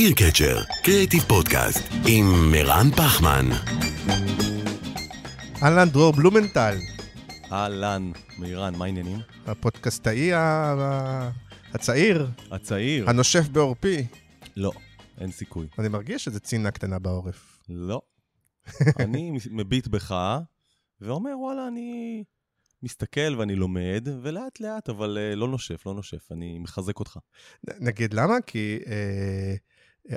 איר קצ'ר, קריאיטיב פודקאסט, עם מרן פחמן. אהלן, דרור בלומנטל, אהלן, מירן, מה העניינים? הפודקאסטאי ה- ה- הצעיר, הצעיר? הנושף בעורפי. לא, אין סיכוי. אני מרגיש איזה צינה קטנה בעורף. לא. אני מביט בך ואומר, וואלה, אני מסתכל ואני לומד, ולאט לאט, אבל אה, לא נושף, לא נושף, אני מחזק אותך. נ- נגיד למה? כי אה,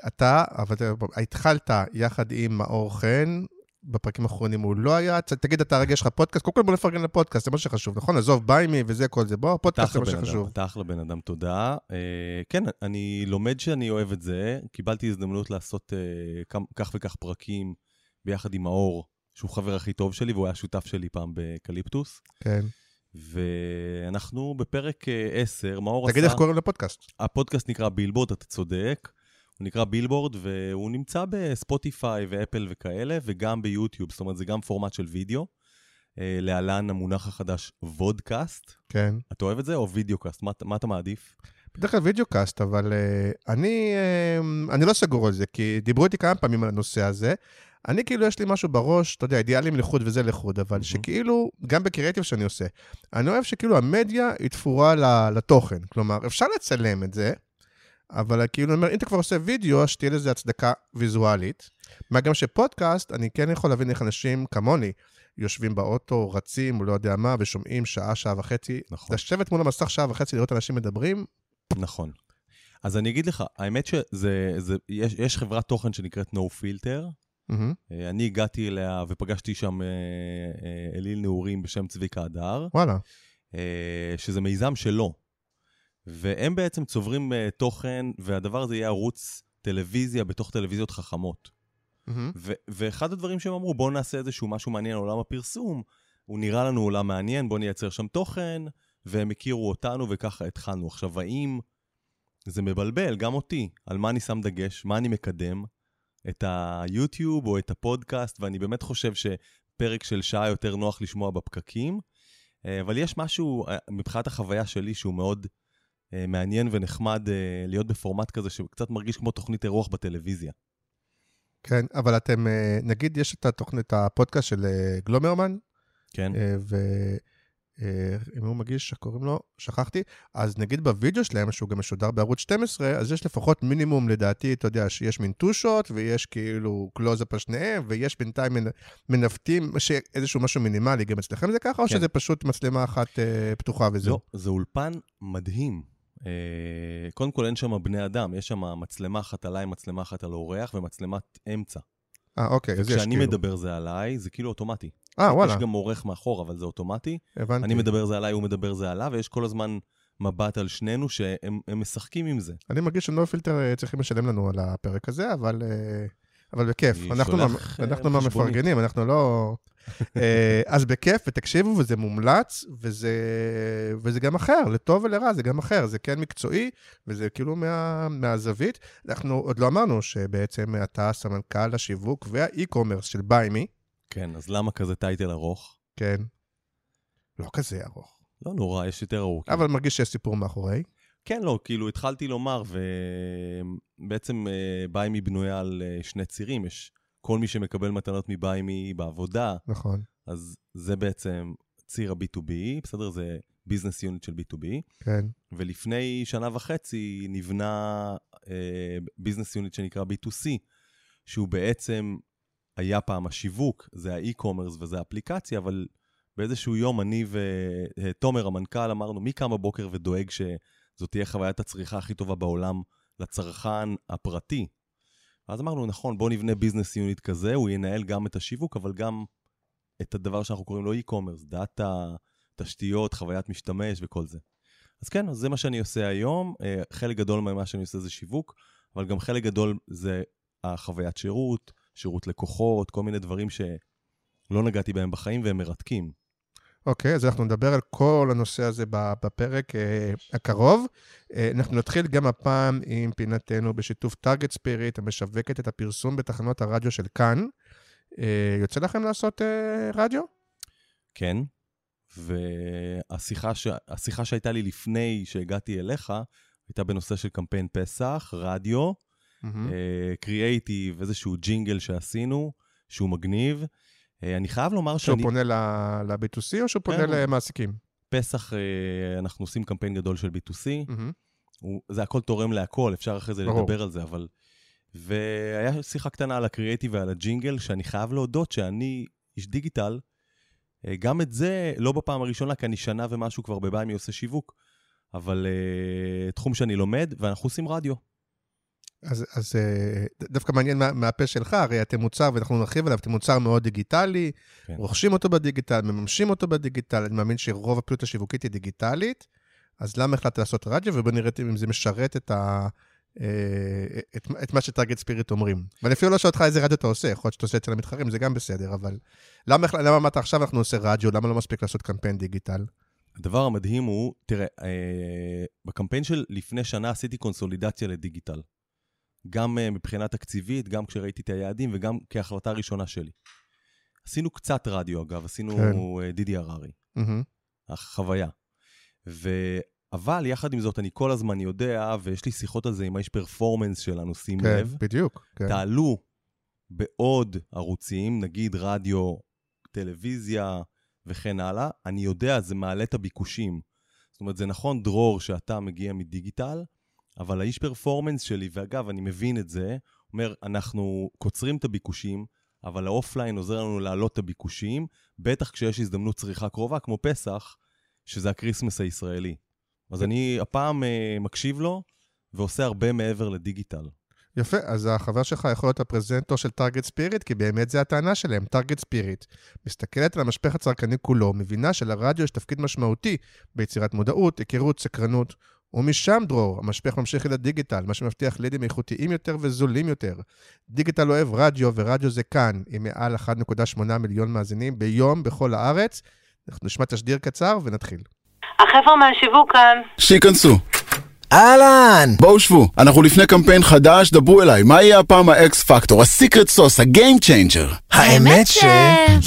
אתה, אבל התחלת יחד עם מאור חן, בפרקים האחרונים הוא לא היה, תגיד, אתה רגע יש לך פודקאסט, קודם כל בוא נפרגן לפודקאסט, זה מה שחשוב, נכון? עזוב, ביימי וזה, כל זה, בוא, פודקאסט זה מה שחשוב. אתה אחלה בן אדם, תודה. אה, כן, אני לומד שאני אוהב את זה. קיבלתי הזדמנות לעשות אה, כך וכך פרקים ביחד עם מאור, שהוא חבר הכי טוב שלי, והוא היה שותף שלי פעם באקליפטוס. כן. ואנחנו בפרק אה, 10, מאור עשה... תגיד איך קוראים לפודקאסט. הפודקאסט נקרא בילבורד, אתה צודק. הוא נקרא בילבורד, והוא נמצא בספוטיפיי ואפל וכאלה, וגם ביוטיוב, זאת אומרת, זה גם פורמט של וידאו. אה, להלן המונח החדש, vodcast. כן. אתה אוהב את זה או videocast? מה, מה אתה מעדיף? בדרך כלל videocast, אבל uh, אני, uh, אני לא סגור על זה, כי דיברו איתי כמה פעמים על הנושא הזה. אני כאילו, יש לי משהו בראש, אתה יודע, אידיאלים לחוד וזה לחוד, אבל Mhm. שכאילו, גם בקריאטיב שאני עושה, אני אוהב שכאילו המדיה היא תפורה לתוכן. כלומר, אפשר לצלם את זה, אבל כאילו, אני אומר, אם אתה כבר עושה וידאו, שתהיה לזה הצדקה ויזואלית. מה גם שפודקאסט, אני כן יכול להבין איך אנשים כמוני יושבים באוטו, רצים, או לא יודע מה, ושומעים שעה, שעה וחצי. נכון. לשבת מול המסך שעה וחצי, לראות אנשים מדברים, נכון. אז אני אגיד לך, האמת שזה, זה, יש, יש חברת תוכן שנקראת No Filter. אה, אני הגעתי אליה ופגשתי שם אה, אה, אליל נעורים בשם צביקה הדר. וואלה. שזה מיזם שלו. והם בעצם צוברים אה, תוכן, והדבר הזה יהיה ערוץ טלוויזיה בתוך טלוויזיות חכמות. מהמם. ו- ואחד הדברים שהם אמרו, בואו נעשה איזשהו משהו מעניין על עולם הפרסום, הוא נראה לנו עולם מעניין, בואו נייצר שם תוכן, והם הכירו אותנו וככה התחלנו. עכשיו, האם זה מבלבל, גם אותי, על מה אני שם דגש, מה אני מקדם, את היוטיוב או את הפודקאסט, ואני באמת חושב שפרק של שעה יותר נוח לשמוע בפקקים, אה, אבל יש משהו אה, מבחינת החוויה שלי שהוא מאוד מעניין ונחמד אה, להיות בפורמט כזה שקצת מרגיש כמו תוכנית אירוח בטלוויזיה. כן, אבל אתם, אה, נגיד יש את התוכנית, הפודקאסט של אה, גלומרמן, כן? ואם הוא מגיש, קוראים לו? שכחתי. אז נגיד בווידאו שלהם, שהוא גם משודר בערוץ 12, אז יש לפחות מינימום, לדעתי, אתה יודע, שיש מין two-shot, ויש כאילו קלוזאפ על שניהם, ויש בינתיים מנ- מנווטים, איזשהו משהו מינימלי. גם אצלכם זה ככה, או כן. שזה פשוט מצלמה אחת אה, פתוחה וזהו? לא, זה אולפן מדהים. אה, קודם כל אין שם בני אדם, יש שם מצלמה אחת עליי, מצלמה אחת על אורח ומצלמת אמצע. אה, אוקיי, אז יש כשאני כאילו. מדבר זה עליי, זה כאילו אוטומטי. אה, וואלה, יש גם עורך מאחור, אבל זה אוטומטי. הבנתי. אני מדבר זה עליי, הוא מדבר זה עליו, ויש כל הזמן מבט על שנינו שהם הם משחקים עם זה. אני מרגיש שנו פילטר אה, צריכים לשלם לנו על הפרק הזה, אבל, אה, אבל בכיף. אנחנו, אה, אנחנו. מהמפרגנים, אנחנו לא... אה, אז בכיף, ותקשיבו, וזה מומלץ, וזה, וזה גם אחר, לטוב ולרע, זה גם אחר. זה כן מקצועי, וזה כאילו מה, מהזווית. אנחנו עוד לא אמרנו שבעצם אתה סמנכ"ל השיווק והאי-קומרס של ביימי, כן, אז למה כזה טייטל ארוך? כן. לא כזה ארוך, לא נורא, יש יותר ארוכים. אבל מרגיש שיש סיפור מאחורי. כן, לא, כאילו התחלתי לומר, ובעצם אה, ביימי בנויה על אה, שני צירים. יש כל מי שמקבל מתנות מביימי בעבודה, נכון. אז זה בעצם ציר ה-B2B, בסדר? זה business unit של B2B. כן, ולפני שנה וחצי נבנה אה, business unit שנקרא B2C, שהוא בעצם היה פעם השיווק, זה ה e-commerce וזה האפליקציה, אבל באיזשהו יום אני ותומר המנכ"ל אמרנו, מי קם בבוקר ודואג שזאת תהיה חוויית הצריכה הכי טובה בעולם לצרכן הפרטי? אז אמרנו, נכון, בואו נבנה business unit כזה, הוא ינהל גם את השיווק, אבל גם את הדבר שאנחנו קוראים לו e-commerce, דאטה, תשתיות, חוויית משתמש וכל זה. אז כן, אז זה מה שאני עושה היום. אה, חלק גדול ממה שאני עושה זה שיווק, אבל גם חלק גדול זה החוויית שירות, שירות לקוחות, כל מיני דברים שלא נגעתי בהם בחיים והם מרתקים. אוקיי, אז אנחנו נדבר על כל הנושא הזה בפרק אה, הקרוב. אה, אנחנו נתחיל גם הפעם עם פינתנו בשיתוף טארגט ספיריט, המשווקת את הפרסום בתחנות הרדיו של כאן. אה, יוצא לכם לעשות אה, רדיו? כן, והשיחה ש... שהייתה לי לפני שהגעתי אליך, הייתה בנושא של קמפיין פסח, רדיו. קריאייטיב, איזשהו ג'ינגל שעשינו, שהוא מגניב. אה, אני חייב לומר שהוא שאני... פונה ל- ל-B2C או שהוא פונה כן. למעסיקים? פסח, אה, אנחנו עושים קמפיין גדול של B2C, מהמם. הוא, זה הכל תורם להכל, אפשר אחרי זה ברור. לדבר על זה, אבל... והיה שיחה קטנה על הקריאייטיב ועל הג'ינגל, שאני חייב להודות שאני איש דיגיטל, אה, גם את זה, לא בפעם הראשונה, כי אני שנה ומשהו כבר בביימי עושה שיווק, אבל uh, תחום שאני לומד, ואנחנו עושים רדיו. אז, אז אה, דווקא מעניין מה, מהפה שלך, הרי אתם מוצר, ואנחנו נרחיב עליו, אתם מוצר מאוד דיגיטלי, כן. רוכשים אותו בדיגיטל, מממשים אותו בדיגיטל, אני מאמין שרוב הפעילות השיווקית היא דיגיטלית, אז למה החלטת לעשות רדיו, ובוא נראה אם זה משרת את, ה, אה, את, את מה שטארגט ספיריט אומרים. ואני אפילו לא שואל אותך איזה רדיו אתה עושה, יכול להיות שאתה עושה אצל המתחרים, זה גם בסדר, אבל למה, למה אמרת עכשיו אנחנו עושה רדיו, למה לא מספיק לעשות קמפיין דיגיטל? הדבר המדהים הוא, תראה, אה, בקמפיין של לפני שנה עשיתי קונסולידציה לדיגיטל. גם אה, מבחינה תקציבית, גם כשראיתי את היעדים וגם כהחלטה ראשונה שלי. עשינו קצת רדיו, אגב, עשינו כן. אה, דידי הררי, מהמם. החוויה. ו... אבל יחד עם זאת, אני כל הזמן יודע, ויש לי שיחות על זה עם האיש פרפורמנס שלנו, שים כן, לב, בדיוק. כן. תעלו בעוד ערוצים, נגיד רדיו, טלוויזיה וכן הלאה, אני יודע, זה מעלה את הביקושים. זאת אומרת, זה נכון, דרור, שאתה מגיע מדיגיטל, אבל האיש פרפורמנס שלי, ואגב, אני מבין את זה, אומר, אנחנו קוצרים את הביקושים, אבל ה offline עוזר לנו להעלות את הביקושים, בטח כשיש הזדמנות צריכה קרובה, כמו פסח, שזה ה Christmas הישראלי. אז אני הפעם אה, מקשיב לו, ועושה הרבה מעבר לדיגיטל. יפה, אז החבר שלך יכול להיות הפרזנטור של טארגט ספיריט, כי באמת זה הטענה שלהם, טארגט ספיריט. מסתכלת על המשפך הצרכני כולו, מבינה שלרדיו יש תפקיד משמעותי ביצירת מודעות, היכרות, סקרנות. ומשם, דרור, המשפך ממשיך אל הדיגיטל, מה שמבטיח לידים איכותיים יותר וזולים יותר. דיגיטל אוהב רדיו, ורדיו זה כאן, עם מעל 1.8 מיליון מאזינים ביום בכל הארץ. אנחנו נשמע תשדיר קצר ונתחיל. החבר'ה מהשיווק כאן. שייכנסו. אהלן! בואו שבו, אנחנו לפני קמפיין חדש, דברו אליי, מה יהיה הפעם ה X factor, ה secret sauce, ה game changer? האמת ש...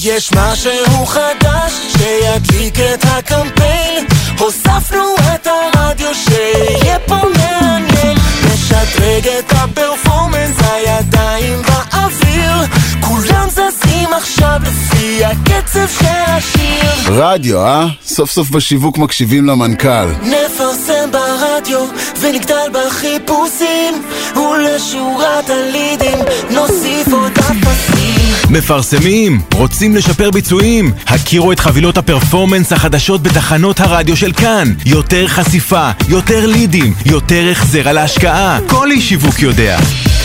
יש משהו חדש שידליק את הקמפיין הוספנו את הרדיו שיהיה פה מעניין נשדרג את הפרפורמנס, הידיים באוויר כולם זזים עכשיו לפי הקצב של השיר רדיו, אה? סוף סוף בשיווק מקשיבים למנכ"ל. נפרסם ברדיו ונגדל בחיפושים ולשורת הלידים נוסיף עוד אפסים מפרסמים? רוצים לשפר ביצועים? הכירו את חבילות הפרפורמנס החדשות בתחנות הרדיו של כאן. יותר חשיפה, יותר לידים, יותר החזר על ההשקעה. כל איש שיווק יודע.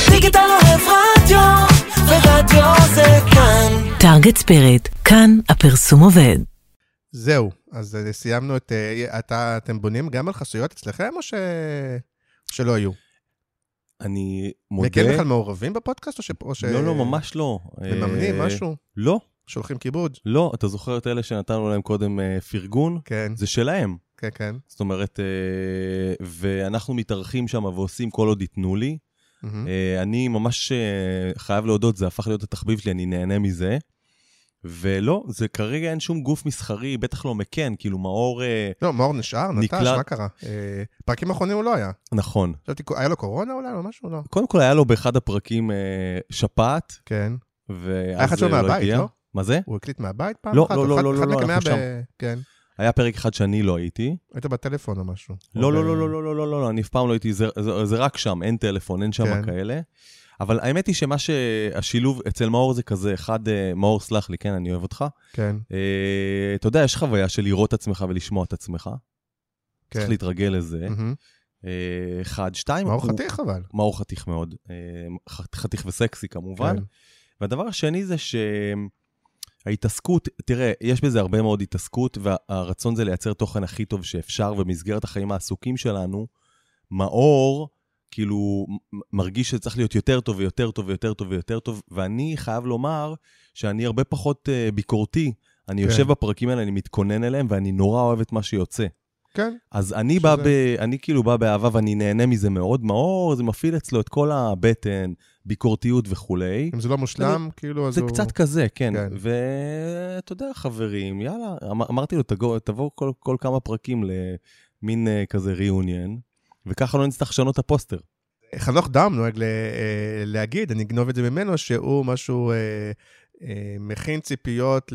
דיגיטל אוהב רדיו ורדיו זה כאן טארגט ספיריט, כאן הפרסום עובד. זהו, אז אה, סיימנו את... אה, אתה, אתם בונים גם על חסויות אצלכם, או ש... שלא היו? אני מודה... וכן בכלל מעורבים בפודקאסט, או ש... או ש... לא, לא, ממש לא. מממנים אה, משהו? לא, שולחים כיבוד? לא. אתה זוכר את אלה שנתנו להם קודם אה, פרגון? כן, זה שלהם. כן, כן. זאת אומרת, אה, ואנחנו מתארחים שם ועושים כל עוד ייתנו לי. מהמם. אה, אני ממש אה, חייב להודות, זה הפך להיות התחביב שלי, אני נהנה מזה. ולא, זה כרגע אין שום גוף מסחרי, בטח לא מקן, כאילו מאור... אה, לא, מאור נשאר, נטש, נקלט- מה קרה? אה, פרקים אחרונים הוא לא היה. נכון. חשבתי, היה לו קורונה אולי או משהו? לא. קודם כל היה לו באחד הפרקים אה, שפעת, כן. ואז היה אחד שלו אה, מהבית. לא? מה זה? הוא הקליט מהבית פעם לא, אחת? לא, לא, לא, לא, מכם אנחנו ב- כן. היה פרק אחד שאני לא הייתי. היית בטלפון או משהו. לא, לא, ב- לא, לא, לא, לא, לא, לא, לא, אני אף פעם לא הייתי, זה, זה, זה רק שם, אין טלפון, אין שם כן. כאלה. אבל האמת היא שמה שהשילוב, אצל מאור זה כזה, אחד, אה, מאור, סלח לי, כן, אני אוהב אותך. כן, אה, אתה יודע, יש חוויה של לראות את עצמך ולשמוע את עצמך. כן. צריך להתרגל לזה. מהמם. אה, אחד, שתיים, מאור הוא- חתיך אבל. מאור חתיך מאוד. אה, חתיך וסקסי כמובן. כן. והדבר השני זה שההתעסקות, תראה, יש בזה הרבה מאוד התעסקות, והרצון זה לייצר תוכן הכי טוב שאפשר, ובמסגרת החיים העסוקים שלנו, מאור, כאילו מרגיש שזה צריך להיות יותר טוב ויותר טוב ויותר טוב ויותר טוב, ואני חייב לומר שאני הרבה פחות uh, ביקורתי. אני כן. יושב בפרקים האלה, אני מתכונן אליהם, ואני נורא אוהב את מה שיוצא. כן, אז אני בא שזה- ב... אני כאילו בא באהבה ואני נהנה מזה מאוד. מאור, זה מפעיל אצלו את כל הבטן, ביקורתיות וכולי. אם זה לא מושלם, כאילו, אז זה הוא... קצת כזה, כן. כן. ואתה יודע, חברים, יאללה, אמר, אמרתי לו, תבואו כל, כל כמה פרקים למין uh, כזה ריאוניון, וככה לא נצטרך לשנות את הפוסטר. חנוך דם נוהג ל- אה, להגיד, אני אגנוב את זה ממנו, שהוא משהו, אה, אה, מכין ציפיות,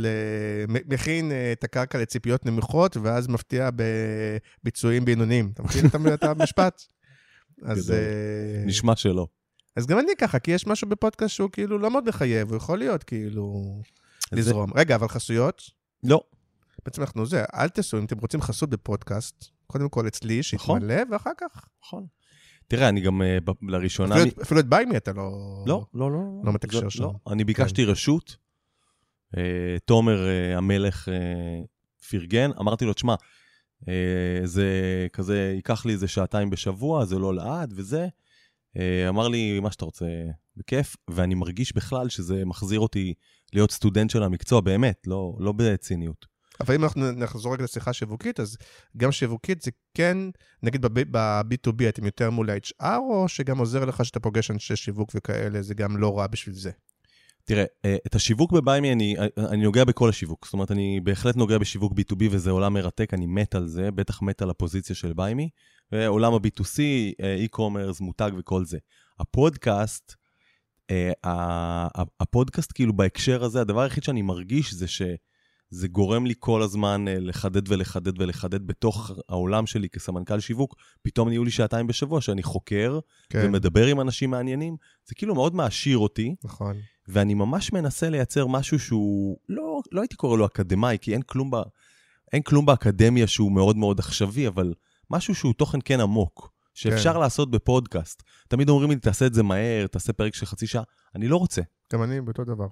מכין אה, את הקרקע לציפיות נמוכות, ואז מפתיע בביצועים בינוניים. אתה מכין את- המשפט? אז. אה, נשמע שלא. אז גם אני ככה, כי יש משהו בפודקאסט שהוא כאילו לא מאוד מחייב, הוא יכול להיות כאילו לזרום. רגע, אבל חסויות? לא, בעצם אנחנו זה, אל תעשו, אם אתם רוצים חסות בפודקאסט, קודם כל אצלי, נכון. שיתמלא, ואחר כך. נכון. תראה, אני גם ב- לראשונה... אפילו את- אפילו את ביימי אתה לא... לא, לא, לא. לא מתקשר זה- שם. לא. אני ביקשתי רשות, אה, תומר אה, המלך אה, פרגן, אמרתי לו, תשמע, אה, זה כזה, ייקח לי איזה שעתיים בשבוע, זה לא לעד וזה. אה, אמר לי, מה שאתה רוצה, בכיף, ואני מרגיש בכלל שזה מחזיר אותי להיות סטודנט של המקצוע, באמת, לא, לא בציניות. אבל אם אנחנו נחזור רגע לשיחה שיווקית, אז גם שיווקית זה כן, נגיד ב-B2B אתם יותר מול ה-HR, או שגם עוזר לך שאתה פוגש אנשי שיווק וכאלה, זה גם לא רע בשביל זה. תראה, אה, את השיווק בביימי, אני, אני נוגע בכל השיווק. זאת אומרת, אני בהחלט נוגע בשיווק B2B, וזה עולם מרתק, אני מת על זה, בטח מת על הפוזיציה של ביימי. ועולם ה-B2C, אה, e-commerce, מותג וכל זה. הפודקאסט, אה, הפודקאסט כאילו בהקשר הזה, הדבר היחיד שאני מרגיש זה שזה גורם לי כל הזמן אה, לחדד ולחדד ולחדד בתוך העולם שלי כסמנכ"ל שיווק. פתאום נהיו לי שעתיים בשבוע שאני חוקר כן, ומדבר עם אנשים מעניינים. זה כאילו מאוד מעשיר אותי. נכון. ואני ממש מנסה לייצר משהו שהוא, לא, לא הייתי קורא לו אקדמאי, כי אין כלום, ב, אין כלום באקדמיה שהוא מאוד מאוד עכשווי, אבל משהו שהוא תוכן כן עמוק, שאפשר כן. לעשות בפודקאסט. תמיד אומרים לי, תעשה את זה מהר, תעשה פרק של חצי שעה, אני לא רוצה. גם אני באותו דבר.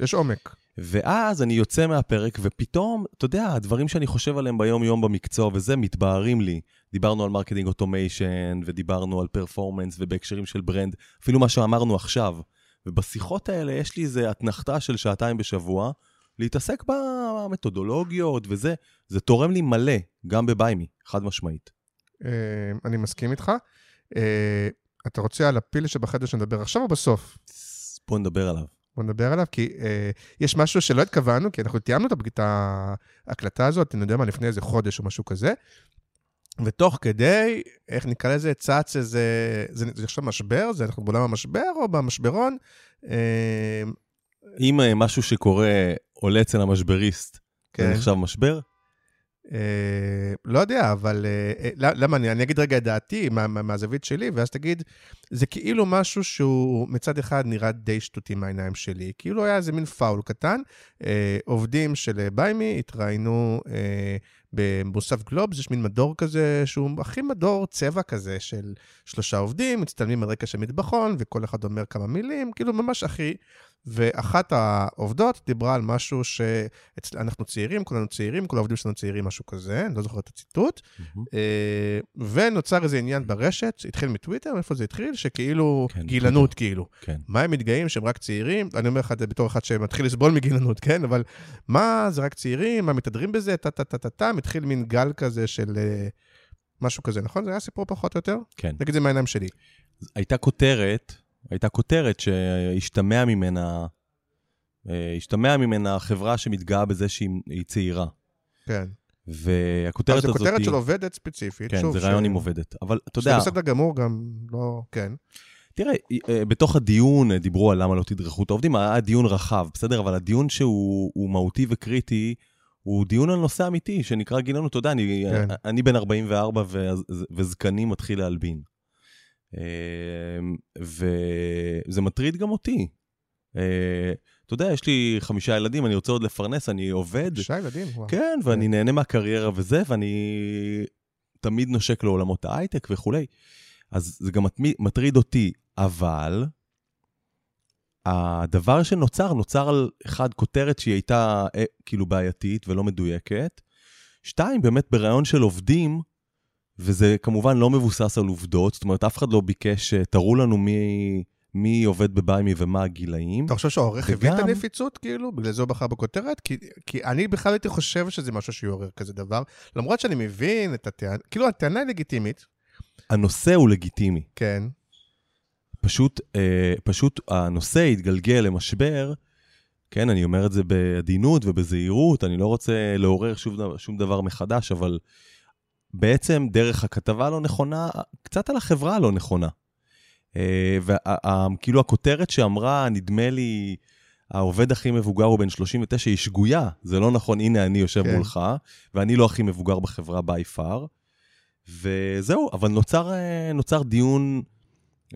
יש עומק. ואז אני יוצא מהפרק, ופתאום, אתה יודע, הדברים שאני חושב עליהם ביום-יום במקצוע, וזה, מתבהרים לי. דיברנו על marketing automation, ודיברנו על performance, ובהקשרים של brand, אפילו מה שאמרנו עכשיו. ובשיחות האלה יש לי איזו אתנחתה של שעתיים בשבוע, להתעסק במתודולוגיות וזה, זה תורם לי מלא, גם בביימי, חד משמעית. אה, אני מסכים איתך. אה, אתה רוצה על הפיל שבחדר שנדבר עכשיו או בסוף? בוא נדבר עליו. בוא נדבר עליו, כי אה, יש משהו שלא התכוונו, כי אנחנו תיאמנו את ההקלטה הזאת, אני יודע מה, לפני איזה חודש או משהו כזה, ותוך כדי, איך נקרא לזה, צץ איזה, זה, זה עכשיו משבר? זה אנחנו בעולם המשבר או במשברון? אה, אם אה, משהו שקורה עולה אצל המשבריסט, זה כן. נחשב משבר? אה, לא יודע, אבל אה, אה, למה, אני, אני אגיד רגע את דעתי מה, מה, מהזווית שלי, ואז תגיד, זה כאילו משהו שהוא מצד אחד נראה די שטותי מהעיניים שלי. כאילו היה איזה מין פאול קטן. עובדים של ביימי התראיינו אה, במוסף גלובס, יש מין מדור כזה, שהוא הכי מדור צבע כזה של שלושה עובדים, מצטלמים על רקע של מטבחון, וכל אחד אומר כמה מילים, כאילו ממש הכי... ואחת העובדות דיברה על משהו שאנחנו צעירים, כולנו צעירים, כל העובדים שלנו צעירים, משהו כזה, אני לא זוכר את הציטוט. אה, ונוצר איזה עניין ברשת, התחיל מטוויטר, איפה זה התחיל? שכאילו, כן, גילנות כאילו. כן. מה הם מתגאים שהם רק צעירים? אני אומר לך את זה בתור אחד שמתחיל לסבול מגילנות, כן? אבל מה, זה רק צעירים? מה מתהדרים בזה? טה-טה-טה-טה, מתחיל מין גל כזה של אה, משהו כזה, נכון? זה היה סיפור פחות או יותר? כן. נגיד זה מהעיניים שלי. הייתה כותרת, הייתה כותרת שהשתמע ממנה, אה, השתמע ממנה חברה שמתגאה בזה שהיא היא צעירה. כן. והכותרת אז זו הזאת... כותרת של עובדת ספציפית. כן, שוב, זה ש- רעיון עם עובדת. אבל אתה שזה יודע, בסדר גמור, גם לא... כן. תראה, אה, בתוך הדיון אה, דיברו על למה לא תדרכו את העובדים, היה דיון רחב, בסדר? אבל הדיון שהוא הוא מהותי וקריטי, הוא דיון על נושא אמיתי, שנקרא גילנות. אתה יודע, אני, כן. אני בן 44 ו- וזקני מתחיל להלבין. אה, וזה מטריד גם אותי. אה, אתה יודע, יש לי חמישה ילדים, אני רוצה עוד לפרנס, אני עובד. שישה ילדים, וואו. כן, ואני נהנה מהקריירה וזה, ואני תמיד נושק לעולמות ההייטק וכולי. אז זה גם מטריד אותי, אבל הדבר שנוצר, נוצר על אחד, כותרת שהיא הייתה אה, כאילו בעייתית ולא מדויקת. שתיים, באמת בראיון של עובדים, וזה כמובן לא מבוסס על עובדות, זאת אומרת, אף אחד לא ביקש, אה, תראו לנו מי, מי עובד בביימי ומה הגילאים. אתה חושב שהעורך הבין את וגם- הנפיצות, כאילו? בגלל זה הוא בחר בכותרת? כי, כי אני בכלל הייתי חושב שזה משהו שיעורר כזה דבר, למרות שאני מבין את הטענה, כאילו הטענה היא לגיטימית, הנושא הוא לגיטימי. כן, פשוט, אה, פשוט הנושא התגלגל למשבר, כן, אני אומר את זה בעדינות ובזהירות, אני לא רוצה לעורר שום דבר, שום דבר מחדש, אבל בעצם דרך הכתבה הלא נכונה, קצת על החברה הלא נכונה. אה, וכאילו הכותרת שאמרה, נדמה לי, העובד הכי מבוגר הוא בן 39, היא שגויה. זה לא נכון, הנה אני יושב כן. מולך, ואני לא הכי מבוגר בחברה by far. וזהו, אבל נוצר, אה, נוצר דיון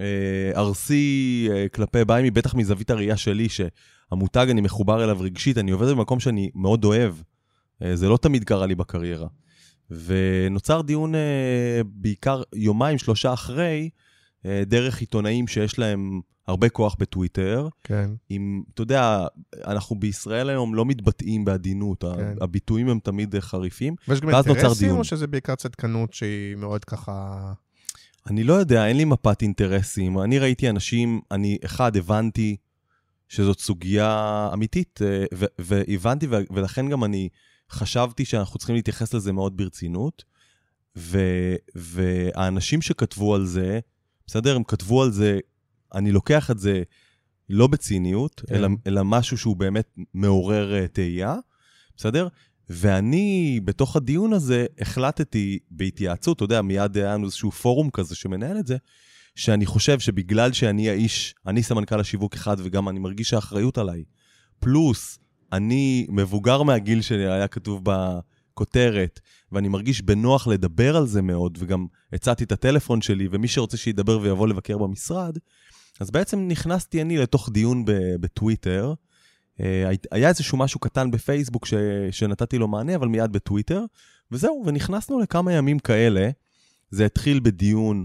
אה, ארסי כלפי ביימי, בטח מזווית הראייה שלי, שהמותג, אני מחובר אליו רגשית, אני עובד במקום שאני מאוד אוהב. זה לא תמיד קרה לי בקריירה. ונוצר דיון אה, בעיקר יומיים, שלושה אחרי, אה, דרך עיתונאים שיש להם הרבה כוח בטוויטר. כן. עם, אתה יודע, אנחנו בישראל היום לא מתבטאים בעדינות, כן. הביטויים הם תמיד אה, חריפים. ויש גם ואז נוצר אינטרסים, דיון. או שזה בעיקר צדקנות שהיא מאוד ככה... אני לא יודע, אין לי מפת אינטרסים. אני ראיתי אנשים, אני, אחד, הבנתי שזאת סוגיה אמיתית, והבנתי, ולכן גם אני חשבתי שאנחנו צריכים להתייחס לזה מאוד ברצינות. ו- והאנשים שכתבו על זה, בסדר, הם כתבו על זה, אני לוקח את זה לא בציניות, כן. אלא, אלא משהו שהוא באמת מעורר אה, תהייה, בסדר? ואני, בתוך הדיון הזה, החלטתי בהתייעצות, אתה יודע, מיד היה לנו איזשהו פורום כזה שמנהל את זה, שאני חושב שבגלל שאני האיש, אני סמנכ"ל השיווק אחד, וגם אני מרגיש שהאחריות עליי, פלוס אני מבוגר מהגיל שהיה כתוב בכותרת, ואני מרגיש בנוח לדבר על זה מאוד, וגם הצעתי את הטלפון שלי, ומי שרוצה שידבר ויבוא לבקר במשרד, אז בעצם נכנסתי אני לתוך דיון בטוויטר. אה, הי- היה איזשהו משהו קטן בפייסבוק ש- שנתתי לו מענה, אבל מיד בטוויטר, וזהו, ונכנסנו לכמה ימים כאלה. זה התחיל בדיון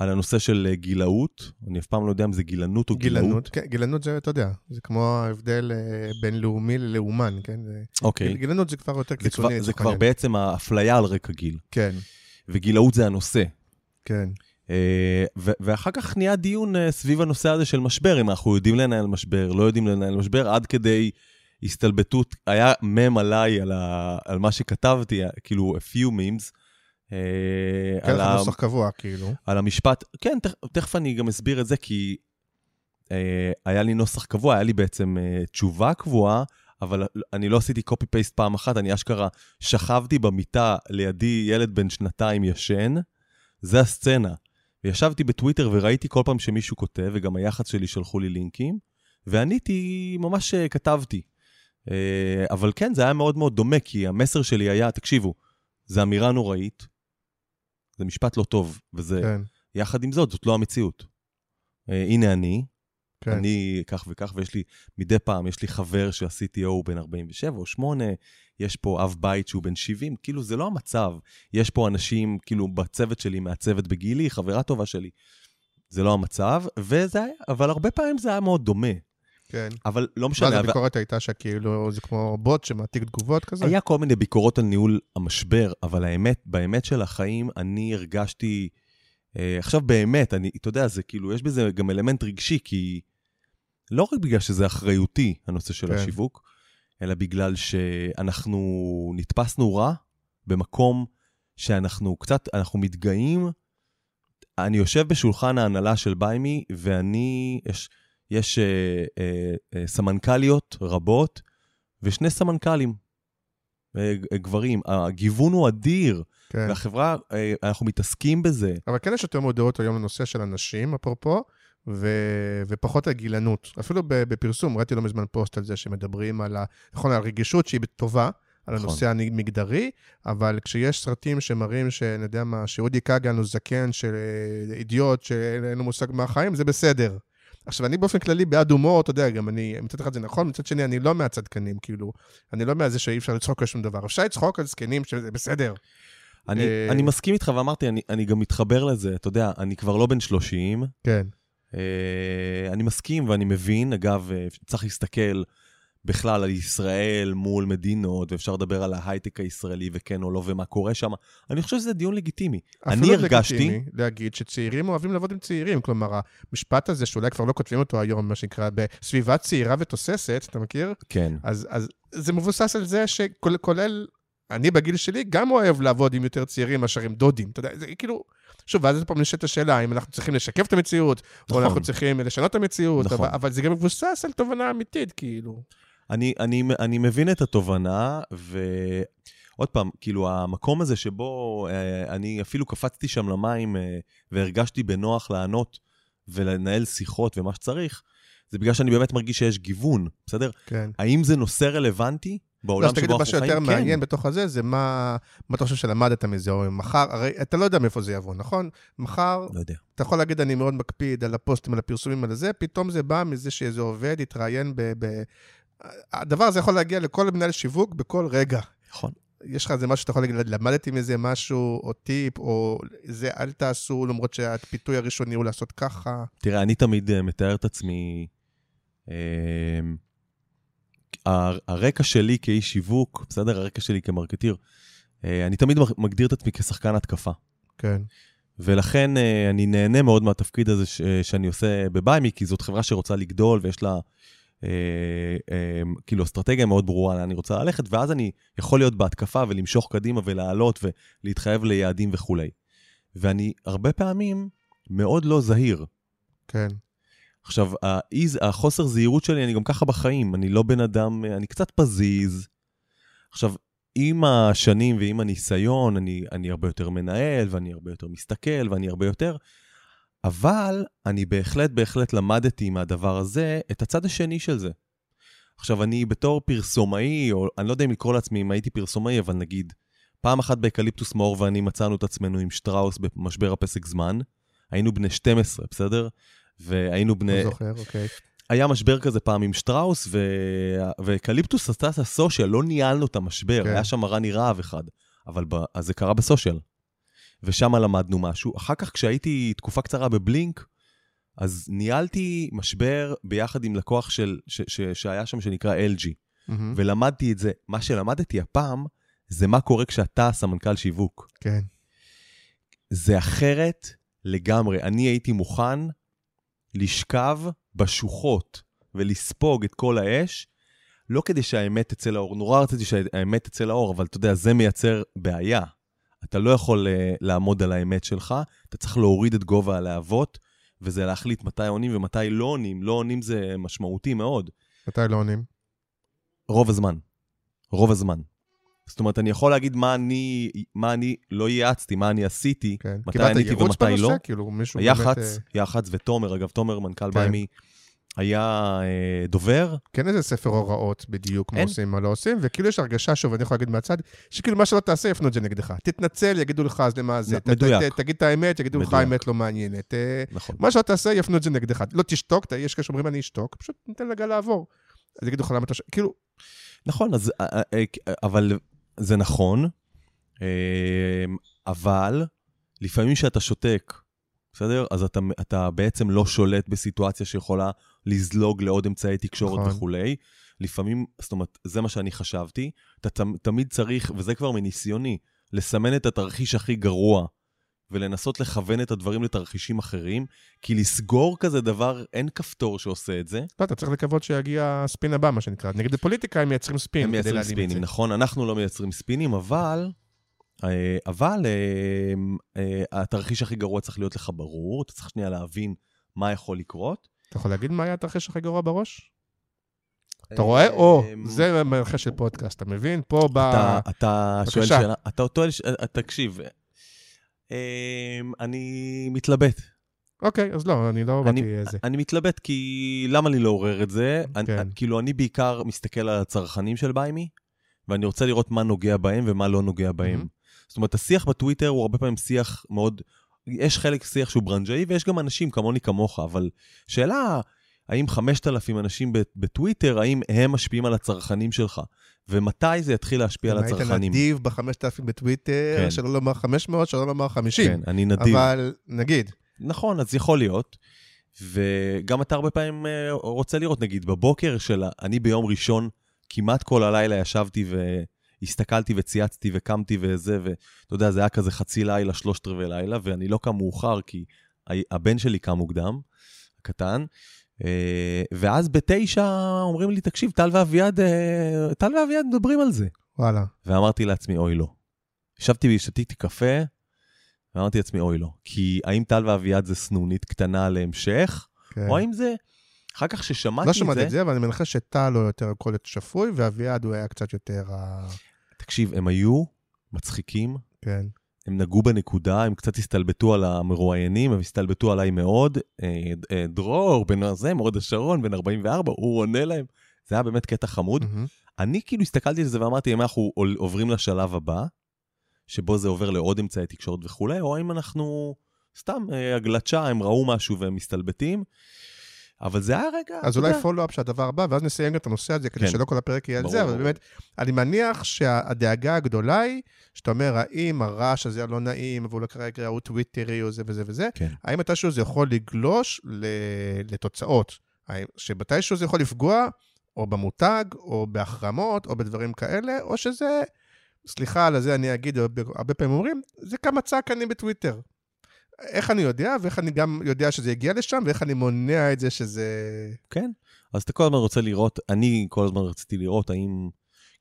על הנושא של אה, גילאות, אני אף פעם לא יודע אם זה גילנות או גילאות. גילנות, כן, גילנות זה, אתה יודע, זה כמו ההבדל אה, בין לאומי ללאומן, כן? זה- אוקיי. גילנות זה כבר יותר זה קיצוני. כבר, זה כבר. בעצם האפליה על רקע גיל, כן, וגילאות זה הנושא. כן. אה, ו- ואחר כך נהיה דיון סביב הנושא הזה של משבר, אם אנחנו יודעים לנהל משבר, לא יודעים לנהל משבר, עד כדי הסתלבטות. היה מם עליי על, ה- על מה שכתבתי, כאילו, a few memes. אה, כן, על לך נוסח קבוע, כאילו. על המשפט, כן, תכ, תכף אני גם אסביר את זה, כי אה, היה לי נוסח קבוע, היה לי בעצם אה, תשובה קבועה, אבל אני לא עשיתי copy-paste פעם אחת, אני אשכרה שכבתי במיטה לידי ילד בן שנתיים ישן, זה הסצנה. וישבתי בטוויטר וראיתי כל פעם שמישהו כותב, וגם היח"צ שלי שלחו לי לינקים, ועניתי, ממש אה, כתבתי. אה, אבל כן, זה היה מאוד מאוד דומה, כי המסר שלי היה, תקשיבו, זו אמירה נוראית, זה משפט לא טוב, וזה... כן, יחד עם זאת, זאת לא המציאות. אה, הנה אני, כן. אני כך וכך, ויש לי, מדי פעם, יש לי חבר שה-CTO הוא בן 47 או 8, יש פה אב בית שהוא בן 70, כאילו זה לא המצב. יש פה אנשים, כאילו, בצוות שלי, מהצוות בגילי, חברה טובה שלי. זה לא המצב, וזה היה, אבל הרבה פעמים זה היה מאוד דומה. כן. אבל לא ואז משנה, אבל... הביקורת הייתה שכאילו זה כמו בוט שמעתיק תגובות כזה? היה כל מיני ביקורות על ניהול המשבר, אבל האמת, באמת של החיים, אני הרגשתי... אה, עכשיו באמת, אני, אתה יודע, זה כאילו, יש בזה גם אלמנט רגשי, כי לא רק בגלל שזה אחריותי, הנושא של כן. השיווק, אלא בגלל שאנחנו נתפסנו רע במקום שאנחנו קצת, אנחנו מתגאים. אני יושב בשולחן ההנהלה של ביימי, ואני, יש, יש אה, אה, אה, סמנכ"ליות רבות ושני סמנכ"לים, אה, גברים. הגיוון הוא אדיר, כן. והחברה, אה, אנחנו מתעסקים בזה. אבל כן יש יותר מודעות היום לנושא של אנשים, אפרופו, ו... ופחות על גילנות. אפילו בפרסום, ראיתי לא מזמן פוסט על זה שמדברים על, ה... נכון, על הרגישות שהיא טובה, על נכון. הנושא המגדרי, אבל כשיש סרטים שמראים שאני יודע מה, שאודי כגן הוא זקן של אה, אידיוט, שאין לו מושג מה החיים, זה בסדר. עכשיו, אני באופן כללי בעד הומור, אתה יודע, גם אני, מצד אחד זה נכון, מצד שני, אני לא מהצדקנים, כאילו, אני לא מהזה שאי אפשר לצחוק על שום דבר. אפשר לצחוק על זקנים, שזה בסדר. אני, אה, אני מסכים איתך, ואמרתי, אני, אני גם מתחבר לזה, אתה יודע, אני כבר לא בן 30, כן, אה, אני מסכים ואני מבין, אגב, אה, צריך להסתכל בכלל על ישראל מול מדינות, ואפשר לדבר על ההייטק הישראלי וכן או לא ומה קורה שם. אני חושב שזה דיון לגיטימי. אני אפילו הרגשתי... לגיטימי להגיד שצעירים אוהבים לעבוד עם צעירים. כלומר, המשפט הזה, שאולי כבר לא כותבים אותו היום, מה שנקרא, בסביבה צעירה ותוססת, אתה מכיר? כן. אז, אז זה מבוסס על זה שכולל, אני בגיל שלי גם אוהב לעבוד עם יותר צעירים מאשר עם דודים. אתה יודע, זה כאילו... שוב, ואז פעם נשאלת השאלה, האם אנחנו צריכים לשקף את המציאות, נכון. או אנחנו צריכים לשנות את המציאות, נכון. אבל, אבל זה גם מבוסס על תובנה אמיתית, כאילו. אני, אני, אני מבין את התובנה, ועוד פעם, כאילו, המקום הזה שבו אה, אני אפילו קפצתי שם למים אה, והרגשתי בנוח לענות ולנהל שיחות ומה שצריך, זה בגלל שאני באמת מרגיש שיש גיוון, בסדר? כן. האם זה נושא רלוונטי בעולם לא, שבו מה אנחנו חיים? שיותר כן. מעניין בתוך הזה, זה מה, מה אתה חושב שלמדת מזה, או מחר, הרי אתה לא יודע מאיפה זה יבוא, נכון? מחר, לא יודע. אתה יכול להגיד, אני מאוד מקפיד על הפוסטים, על הפרסומים, על זה, פתאום זה בא מזה שאיזה עובד התראיין ב... ב... הדבר הזה יכול להגיע לכל מנהל שיווק בכל רגע. נכון. יש לך איזה משהו שאתה יכול להגיד, למדתי מזה משהו, או טיפ, או זה אל תעשו, למרות שהפיתוי הראשוני הוא לעשות ככה. תראה, אני תמיד אה, מתאר את עצמי... אה, הר- הרקע שלי כאיש שיווק, בסדר? הרקע שלי כמרקטיר, אה, אני תמיד מגדיר את עצמי כשחקן התקפה. כן. ולכן אה, אני נהנה מאוד מהתפקיד הזה ש, שאני עושה בביימי, כי זאת חברה שרוצה לגדול ויש לה כאילו אסטרטגיה מאוד ברורה לאן אני רוצה ללכת, ואז אני יכול להיות בהתקפה ולמשוך קדימה ולעלות ולהתחייב ליעדים וכולי. ואני הרבה פעמים מאוד לא זהיר. כן. עכשיו, האיז, החוסר זהירות שלי, אני גם ככה בחיים, אני לא בן אדם, אני קצת פזיז. עכשיו, עם השנים ועם הניסיון, אני, אני הרבה יותר מנהל, ואני הרבה יותר מסתכל, ואני הרבה יותר, אבל אני בהחלט, בהחלט למדתי מהדבר הזה את הצד השני של זה. עכשיו, אני בתור פרסומאי, או אני לא יודע אם לקרוא לעצמי אם הייתי פרסומאי, אבל נגיד, פעם אחת באקליפטוס מאור ואני מצאנו את עצמנו עם שטראוס במשבר הפסק זמן. היינו בני 12, בסדר? והיינו בני... לא זוכר, אוקיי. היה משבר כזה פעם עם שטראוס, ו... ואקליפטוס עשתה את ה social, לא ניהלנו את המשבר, כן. היה שם רני רהב אחד, אבל ב... אז זה קרה ב social. ושם למדנו משהו. אחר כך, כשהייתי תקופה קצרה בבלינק, אז ניהלתי משבר ביחד עם לקוח של... ש... ש... שהיה שם, שנקרא LG, מהמם. ולמדתי את זה. מה שלמדתי הפעם, זה מה קורה כשאתה סמנכ"ל שיווק. כן. זה אחרת לגמרי. אני הייתי מוכן לשכב בשוחות ולספוג את כל האש, לא כדי שהאמת תצא לאור. נורא רציתי שהאמת תצא לאור, אבל אתה יודע, זה מייצר בעיה. אתה לא יכול uh, לעמוד על האמת שלך, אתה צריך להוריד את גובה הלהבות, וזה להחליט מתי עונים ומתי לא עונים. לא עונים זה משמעותי מאוד. מתי לא עונים? רוב הזמן. רוב הזמן. זאת אומרת, אני יכול להגיד מה אני, מה אני לא ייעצתי, מה אני עשיתי, כן. מתי קיבלת עניתי ייעוץ ומתי בנושא? לא. כאילו, מישהו יח"צ, אה, יח"צ ותומר, אגב, תומר, מנכ"ל כן. ביימי, היה אה, דובר. כן איזה ספר הוראות בדיוק, מה. עושים, מה לא עושים, וכאילו יש הרגשה, שוב, אני יכול להגיד מהצד, שכאילו מה שלא תעשה, יפנו את זה נגדך. תתנצל, יגידו לך, אז למה זה. נ- ת- ת- מדויק. תגיד את האמת, יגידו לך, מדויק. האמת לא מעניינת. אה, נכון. מה שלא תעשה, יפנו את זה נגדך. לא תשתוק, יש כאלה שאומרים, אני אשתוק, פשוט ניתן לגל לעבור. אז יגידו לך למה אתה... כאילו, נכון, אז, אה, אה, אבל זה נכון, אבל לפעמים כשאתה שותק, בסדר? אז אתה, אתה בעצם לא שולט בסיטואציה שיכולה לזלוג לעוד אמצעי תקשורת נכון. וכולי. לפעמים, זאת אומרת, זה מה שאני חשבתי. אתה תמ- תמיד צריך, וזה כבר מניסיוני, לסמן את התרחיש הכי גרוע, ולנסות לכוון את הדברים לתרחישים אחרים, כי לסגור כזה דבר, אין כפתור שעושה את זה. לא, אתה צריך לקוות שיגיע הספין הבא, מה שנקרא. נגיד בפוליטיקה הם מייצרים ספין. הם מייצרים ספינים. נכון? אנחנו לא מייצרים ספינים, אבל... אה, אבל אה, אה, התרחיש הכי גרוע צריך להיות לך ברור, אתה צריך שנייה להבין מה יכול לקרות. אתה יכול להגיד מה היה התרחיש הכי גרוע בראש? אתה רואה? או, אה, זה מנחה של פודקאסט, אתה מבין? פה ב... אתה, שואל. שאלה, אתה ש- אה, תקשיב, אה, אני מתלבט. אוקיי, אז לא, אני לא באתי איזה. אני מתלבט כי למה לי לעורר את זה? כן. כאילו, אני בעיקר מסתכל על הצרכנים של ביימי, ואני רוצה לראות מה נוגע בהם ומה לא נוגע בהם. זאת אומרת, השיח בטוויטר הוא הרבה פעמים שיח מאוד... יש חלק שיח שהוא ברנג'אי, ויש גם אנשים כמוני כמוך, אבל שאלה, האם 5,000 אנשים בטוויטר, האם הם משפיעים על הצרכנים שלך? ומתי זה יתחיל להשפיע על אם היית הצרכנים? נדיב ב-5,000 בטוויטר, כן. שלא לומר 500, שלא לומר 50. כן, אני נדיב. אבל נגיד, נכון, אז יכול להיות. וגם אתה הרבה פעמים אה, רוצה לראות, נגיד, בבוקר של... אני ביום ראשון, כמעט כל הלילה ישבתי והסתכלתי וצייצתי וקמתי וזה, ואתה יודע, זה היה כזה חצי לילה, שלושת רבעי לילה, ואני לא קם מאוחר, כי הבן שלי קם מוקדם, הקטן. אה, ואז בתשע אומרים לי, תקשיב, טל ואביעד, אה, טל ואביעד מדברים על זה. וואלה. ואמרתי לעצמי, אוי לא. ישבתי ושתיתי קפה, ואמרתי לעצמי, אוי לא. כי האם טל ואביעד זה סנונית קטנה להמשך, כן. או האם זה... אחר כך ששמעתי לא את זה... שמעתי את זה, אבל אני מנחש שטל הוא יותר קולט שפוי, ואביעד הוא היה קצת יותר. תקשיב, הם היו מצחיקים, כן. הם נגעו בנקודה, הם קצת הסתלבטו על המרואיינים, הם הסתלבטו עליי מאוד. אה, אה, דרור, בן הזה, מורד השרון, בן 44, הוא עונה להם. זה היה באמת קטע חמוד. מהמם. אני כאילו הסתכלתי על זה ואמרתי, אם אנחנו עוברים לשלב הבא, שבו זה עובר לעוד אמצעי תקשורת וכולי, או אם אנחנו סתם אה, הגלצ'ה, הם ראו משהו והם מסתלבטים. אבל זה היה רגע, אז אולי פולו-אפ שהדבר הבא, ואז נסיים את הנושא הזה, כדי כן. שלא כל הפרק יהיה על זה. אבל באמת, אני מניח שהדאגה הגדולה היא, שאתה אומר, האם הרעש הזה הלא נעים, והוא לא כרגע הוא טוויטרי או זה וזה וזה, כן. האם מתישהו זה יכול לגלוש ל- לתוצאות? שמתישהו זה יכול לפגוע, או במותג, או בהחרמות, או בדברים כאלה, או שזה, סליחה על זה אני אגיד, הרבה, פעמים אומרים, זה כמה צעק אני בטוויטר. איך אני יודע, ואיך אני גם יודע שזה הגיע לשם, ואיך אני מונע את זה שזה... כן. אז אתה כל הזמן רוצה לראות, אני כל הזמן רציתי לראות האם,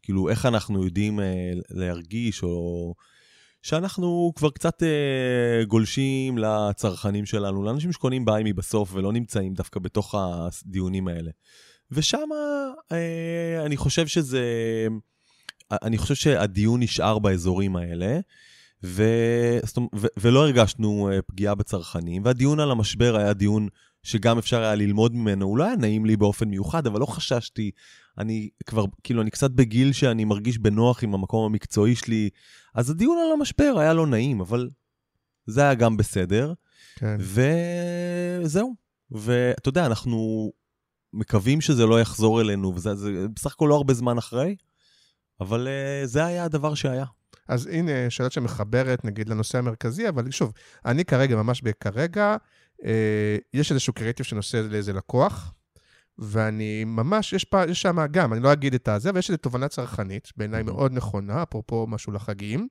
כאילו, איך אנחנו יודעים אה, להרגיש, או שאנחנו כבר קצת אה, גולשים לצרכנים שלנו, לאנשים שקונים ביימי בסוף ולא נמצאים דווקא בתוך הדיונים האלה. ושם אה, אני חושב שזה, אני חושב שהדיון נשאר באזורים האלה. ו... ו... ולא הרגשנו אה, פגיעה בצרכנים, והדיון על המשבר היה דיון שגם אפשר היה ללמוד ממנו, הוא לא היה נעים לי באופן מיוחד, אבל לא חששתי. אני כבר, כאילו, אני קצת בגיל שאני מרגיש בנוח עם המקום המקצועי שלי, אז הדיון על המשבר היה לא נעים, אבל זה היה גם בסדר, כן. וזהו. ואתה יודע, אנחנו מקווים שזה לא יחזור אלינו, וזה זה בסך הכל לא הרבה זמן אחרי, אבל uh, זה היה הדבר שהיה. אז הנה, שאלה שמחברת, נגיד, לנושא המרכזי, אבל שוב, אני כרגע, ממש כרגע, אה, יש איזשהו קריאיטיב שנושא לאיזה לקוח, ואני ממש, יש, פה, יש שם גם, אני לא אגיד את הזה, אבל יש איזו תובנה צרכנית, בעיניי מאוד נכונה, אפרופו משהו לחגים,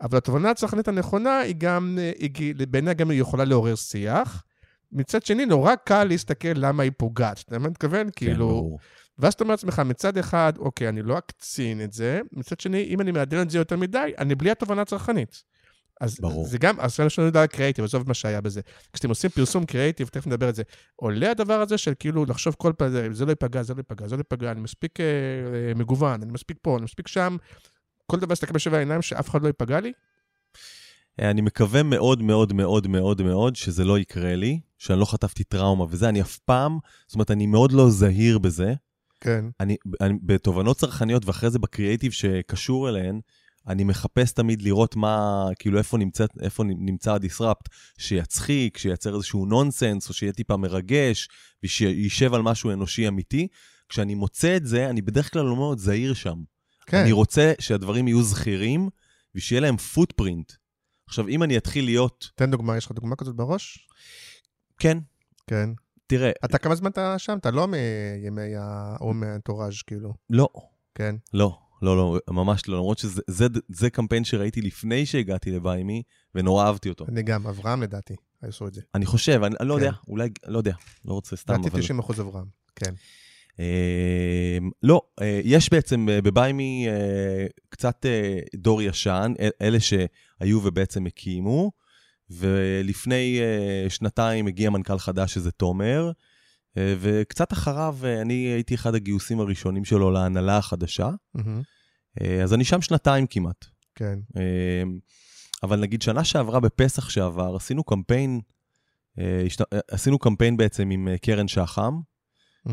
אבל התובנה הצרכנית הנכונה היא גם, אה, היא, בעיניי גם היא יכולה לעורר שיח. מצד שני, נורא קל להסתכל למה היא פוגעת. אתה מבין מתכוון? כן, כאילו, ברור. ואז אתה אומר לעצמך, מצד אחד, אוקיי, אני לא אקצין את זה, מצד שני, אם אני מעדן את זה יותר מדי, אני בלי התובנה הצרכנית. אז ברור. זה גם, אז יש לנו לדעת קריאיטיב, עזוב מה שהיה בזה. כשאתם עושים פרסום קריאיטיב, תכף נדבר על זה, עולה הדבר הזה של כאילו לחשוב כל פעם, זה- זה לא ייפגע, זה לא ייפגע, זה לא ייפגע, אני מספיק אה, אה, מגוון, אני מספיק פה, אני מספיק שם, כל דבר להסתכל בשבע העיניים שאף אחד לא ייפגע לי. אה, אני מקווה מאוד מאוד מאוד מאוד מאוד שזה לא יקרה לי, שאני לא חטפתי טראומה וזה, אני אף פעם, זאת אומרת, אני מאוד לא זהיר בזה. כן, אני, אני בתובנות צרכניות ואחרי זה בקריאיטיב שקשור אליהן, אני מחפש תמיד לראות מה, כאילו איפה נמצא, איפה נמצא הדיסרפט, שיצחיק, שייצר איזשהו נונסנס, או שיהיה טיפה מרגש, ושישב על משהו אנושי אמיתי. כשאני מוצא את זה, אני בדרך כלל לא מאוד זהיר שם. כן. אני רוצה שהדברים יהיו זכירים, ושיהיה להם פוטפרינט. עכשיו, אם אני אתחיל להיות, תן דוגמה, יש לך דוגמה כזאת בראש? כן, כן. תראה, אתה כמה זמן אתה שם? אתה לא מימי ה... או מהאנטוראז' כאילו. לא, כן. לא, לא, לא, ממש לא, למרות שזה זה, זה קמפיין שראיתי לפני שהגעתי לביימי, ונורא אהבתי אותו. אני גם, אברהם לדעתי, עשו את זה. אני חושב, אני, לא כן. יודע, אולי, לא יודע, לא רוצה סתם, לדעתי אבל... 90 אחוז אברהם, כן. אה, לא, אה, יש בעצם אה, בביימי אה, קצת דור ישן, אל- אלה שהיו ובעצם הקימו, ולפני אה, שנתיים הגיע מנכ"ל חדש שזה תומר, אה, וקצת אחריו אה, אני הייתי אחד הגיוסים הראשונים שלו להנהלה החדשה, אז אני שם שנתיים כמעט. כן. אבל נגיד שנה שעברה בפסח שעבר, עשינו קמפיין, עשינו קמפיין בעצם עם קרן שחם.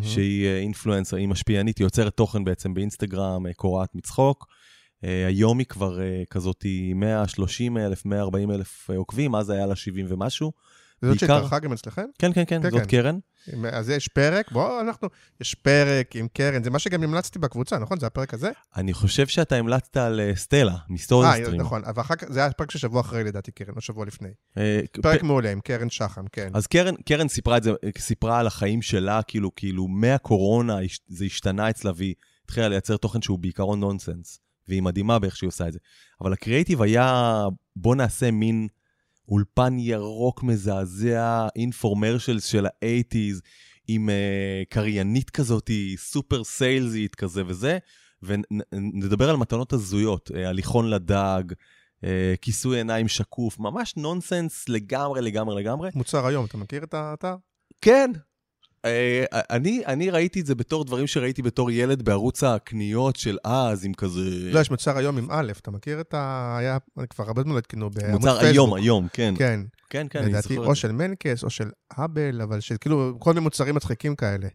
שהיא אינפלואנסר, היא משפיענית, היא יוצרת תוכן בעצם באינסטגרם, קורעת מצחוק. אה, היום היא כבר אה, כזאת 130 אלף, 140 אלף אה, עוקבים, אז היה לה 70 ומשהו. זאת בעיקר- שהתארחה גם אצלכם? כן, כן, כן, כן, זאת כן. קרן. אז יש פרק, בואו, אנחנו, יש פרק עם קרן, זה מה שגם המלצתי בקבוצה, נכון? זה הפרק הזה? אני חושב שאתה המלצת על אה, סטלה, מסטורי אה, סטרים. נכון, אבל אחר כך, זה היה פרק של שבוע אחרי לדעתי, קרן, לא שבוע לפני. אה, פרק פ- מעולה עם קרן שחם, כן. אז קרן, קרן סיפרה את זה, סיפרה על החיים שלה, כאילו, כאילו, מהקורונה זה השתנה אצלה, והיא התחילה לייצר תוכן שהוא בעיקרון נונסנס. והיא מדהימה באיך שהיא עושה את זה. אבל הקריאיטיב היה, בוא נעשה מין אולפן ירוק מזעזע, אינפורמרשלס של ה-80's, עם uh, קריינית כזאת, סופר סיילזית כזה וזה, ונדבר על מתנות הזויות, הליכון לדג, uh, כיסוי עיניים שקוף, ממש נונסנס לגמרי, לגמרי, לגמרי. מוצר היום, אתה מכיר את האתר? כן. אה, אני, אני ראיתי את זה בתור דברים שראיתי בתור ילד בערוץ הקניות של אז, עם כזה... לא, יש מוצר היום עם א', אתה מכיר את ה... היה, כבר הרבה זמן לא התקנו בעמוד מוצר פייסבוק. היום, היום, כן. כן, כן, כן, אני לדעתי זוכר או את זה. של מנקס או של האבל, אבל של כאילו כל מיני מוצרים מצחיקים כאלה.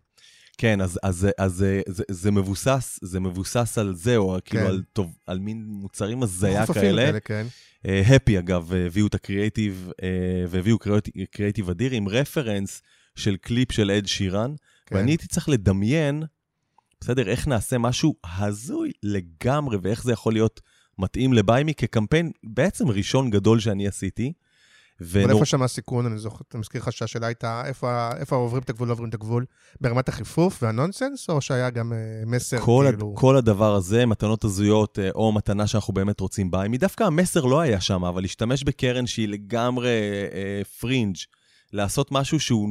כן, אז, אז, אז זה, זה, זה מבוסס, זה מבוסס על זה, או כאילו כן. על, טוב, על מין מוצרים הזיה חופפים כאלה. כן. הפי, אגב, הביאו את הקריאייטיב, אה, והביאו קריאייטיב אדיר עם רפרנס של קליפ של אד שירן, כן. ואני הייתי צריך לדמיין, בסדר, איך נעשה משהו הזוי לגמרי, ואיך זה יכול להיות מתאים לביימי כקמפיין בעצם ראשון גדול שאני עשיתי. אבל איפה שם הסיכון, אני זוכר, אתה מזכיר לך שהשאלה הייתה, איפה עוברים את הגבול, לא עוברים את הגבול? ברמת החיפוף והנונסנס, או שהיה גם אה, מסר, כל, כאילו... הד... כל הדבר הזה, מתנות הזויות, אה, או מתנה שאנחנו באמת רוצים ביימי, דווקא המסר לא היה שם, אבל להשתמש בקרן שהיא לגמרי אה, פרינג', לעשות משהו שהוא,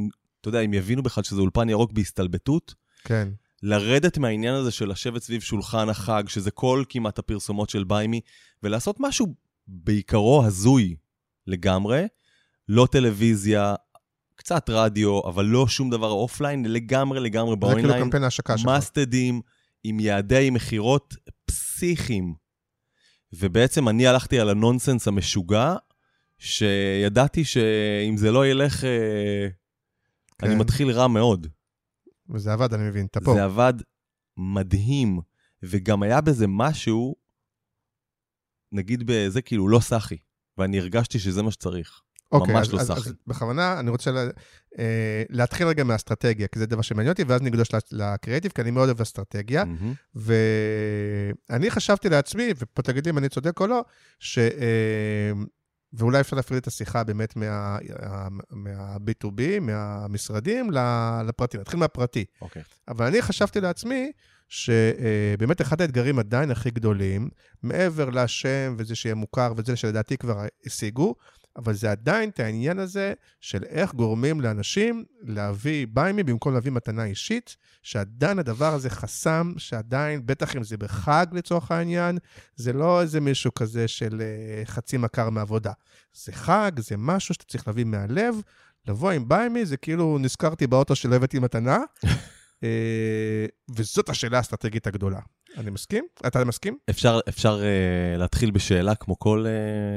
אתה יודע, אם יבינו בכלל שזה אולפן ירוק בהסתלבטות, כן. לרדת מהעניין הזה של לשבת סביב שולחן החג, שזה כל כמעט הפרסומות של ביימי, ולעשות משהו בעיקרו הזוי לגמרי, לא טלוויזיה, קצת רדיו, אבל לא שום דבר offline, לגמרי לגמרי זה כאילו באונליין. קמפיין ההשקה שלך. מסטדים, עם יעדי מכירות פסיכיים. ובעצם אני הלכתי על הנונסנס המשוגע, שידעתי שאם זה לא ילך, אה, אני כן. מתחיל רע מאוד. וזה עבד, אני מבין, אתה פה. זה עבד מדהים, וגם היה בזה משהו, נגיד בזה כאילו לא סאחי, ואני הרגשתי שזה מה שצריך. אוקיי, ממש אז- לא סאחי. אז בכוונה אני רוצה לה- אה, להתחיל רגע מהאסטרטגיה, כי זה דבר שמעניין אותי, ואז נגלוש לקריאיטיב, כי אני מאוד אוהב אסטרטגיה. מהמם. ואני חשבתי לעצמי, ופה תגיד לי אם אני צודק או לא, ש... אה, ואולי אפשר להפריד את השיחה באמת מה- מה-B2B, מהמשרדים לפרטי. נתחיל מהפרטי. אוקיי. אבל אני חשבתי לעצמי שבאמת אחד האתגרים עדיין הכי גדולים, מעבר לשם וזה שיהיה מוכר וזה שלדעתי כבר השיגו, אבל זה עדיין את העניין הזה של איך גורמים לאנשים להביא ביימי במקום להביא מתנה אישית, שעדיין הדבר הזה חסם, שעדיין, בטח אם זה בחג לצורך העניין, זה לא איזה מישהו כזה של אה, חצי מכר מעבודה. זה חג, זה משהו שאתה צריך להביא מהלב, לבוא עם ביימי, זה כאילו נזכרתי באוטו שלא הבאתי מתנה, אה, וזאת השאלה האסטרטגית הגדולה. אני מסכים? אתה מסכים? אפשר, אפשר uh, להתחיל בשאלה כמו כל...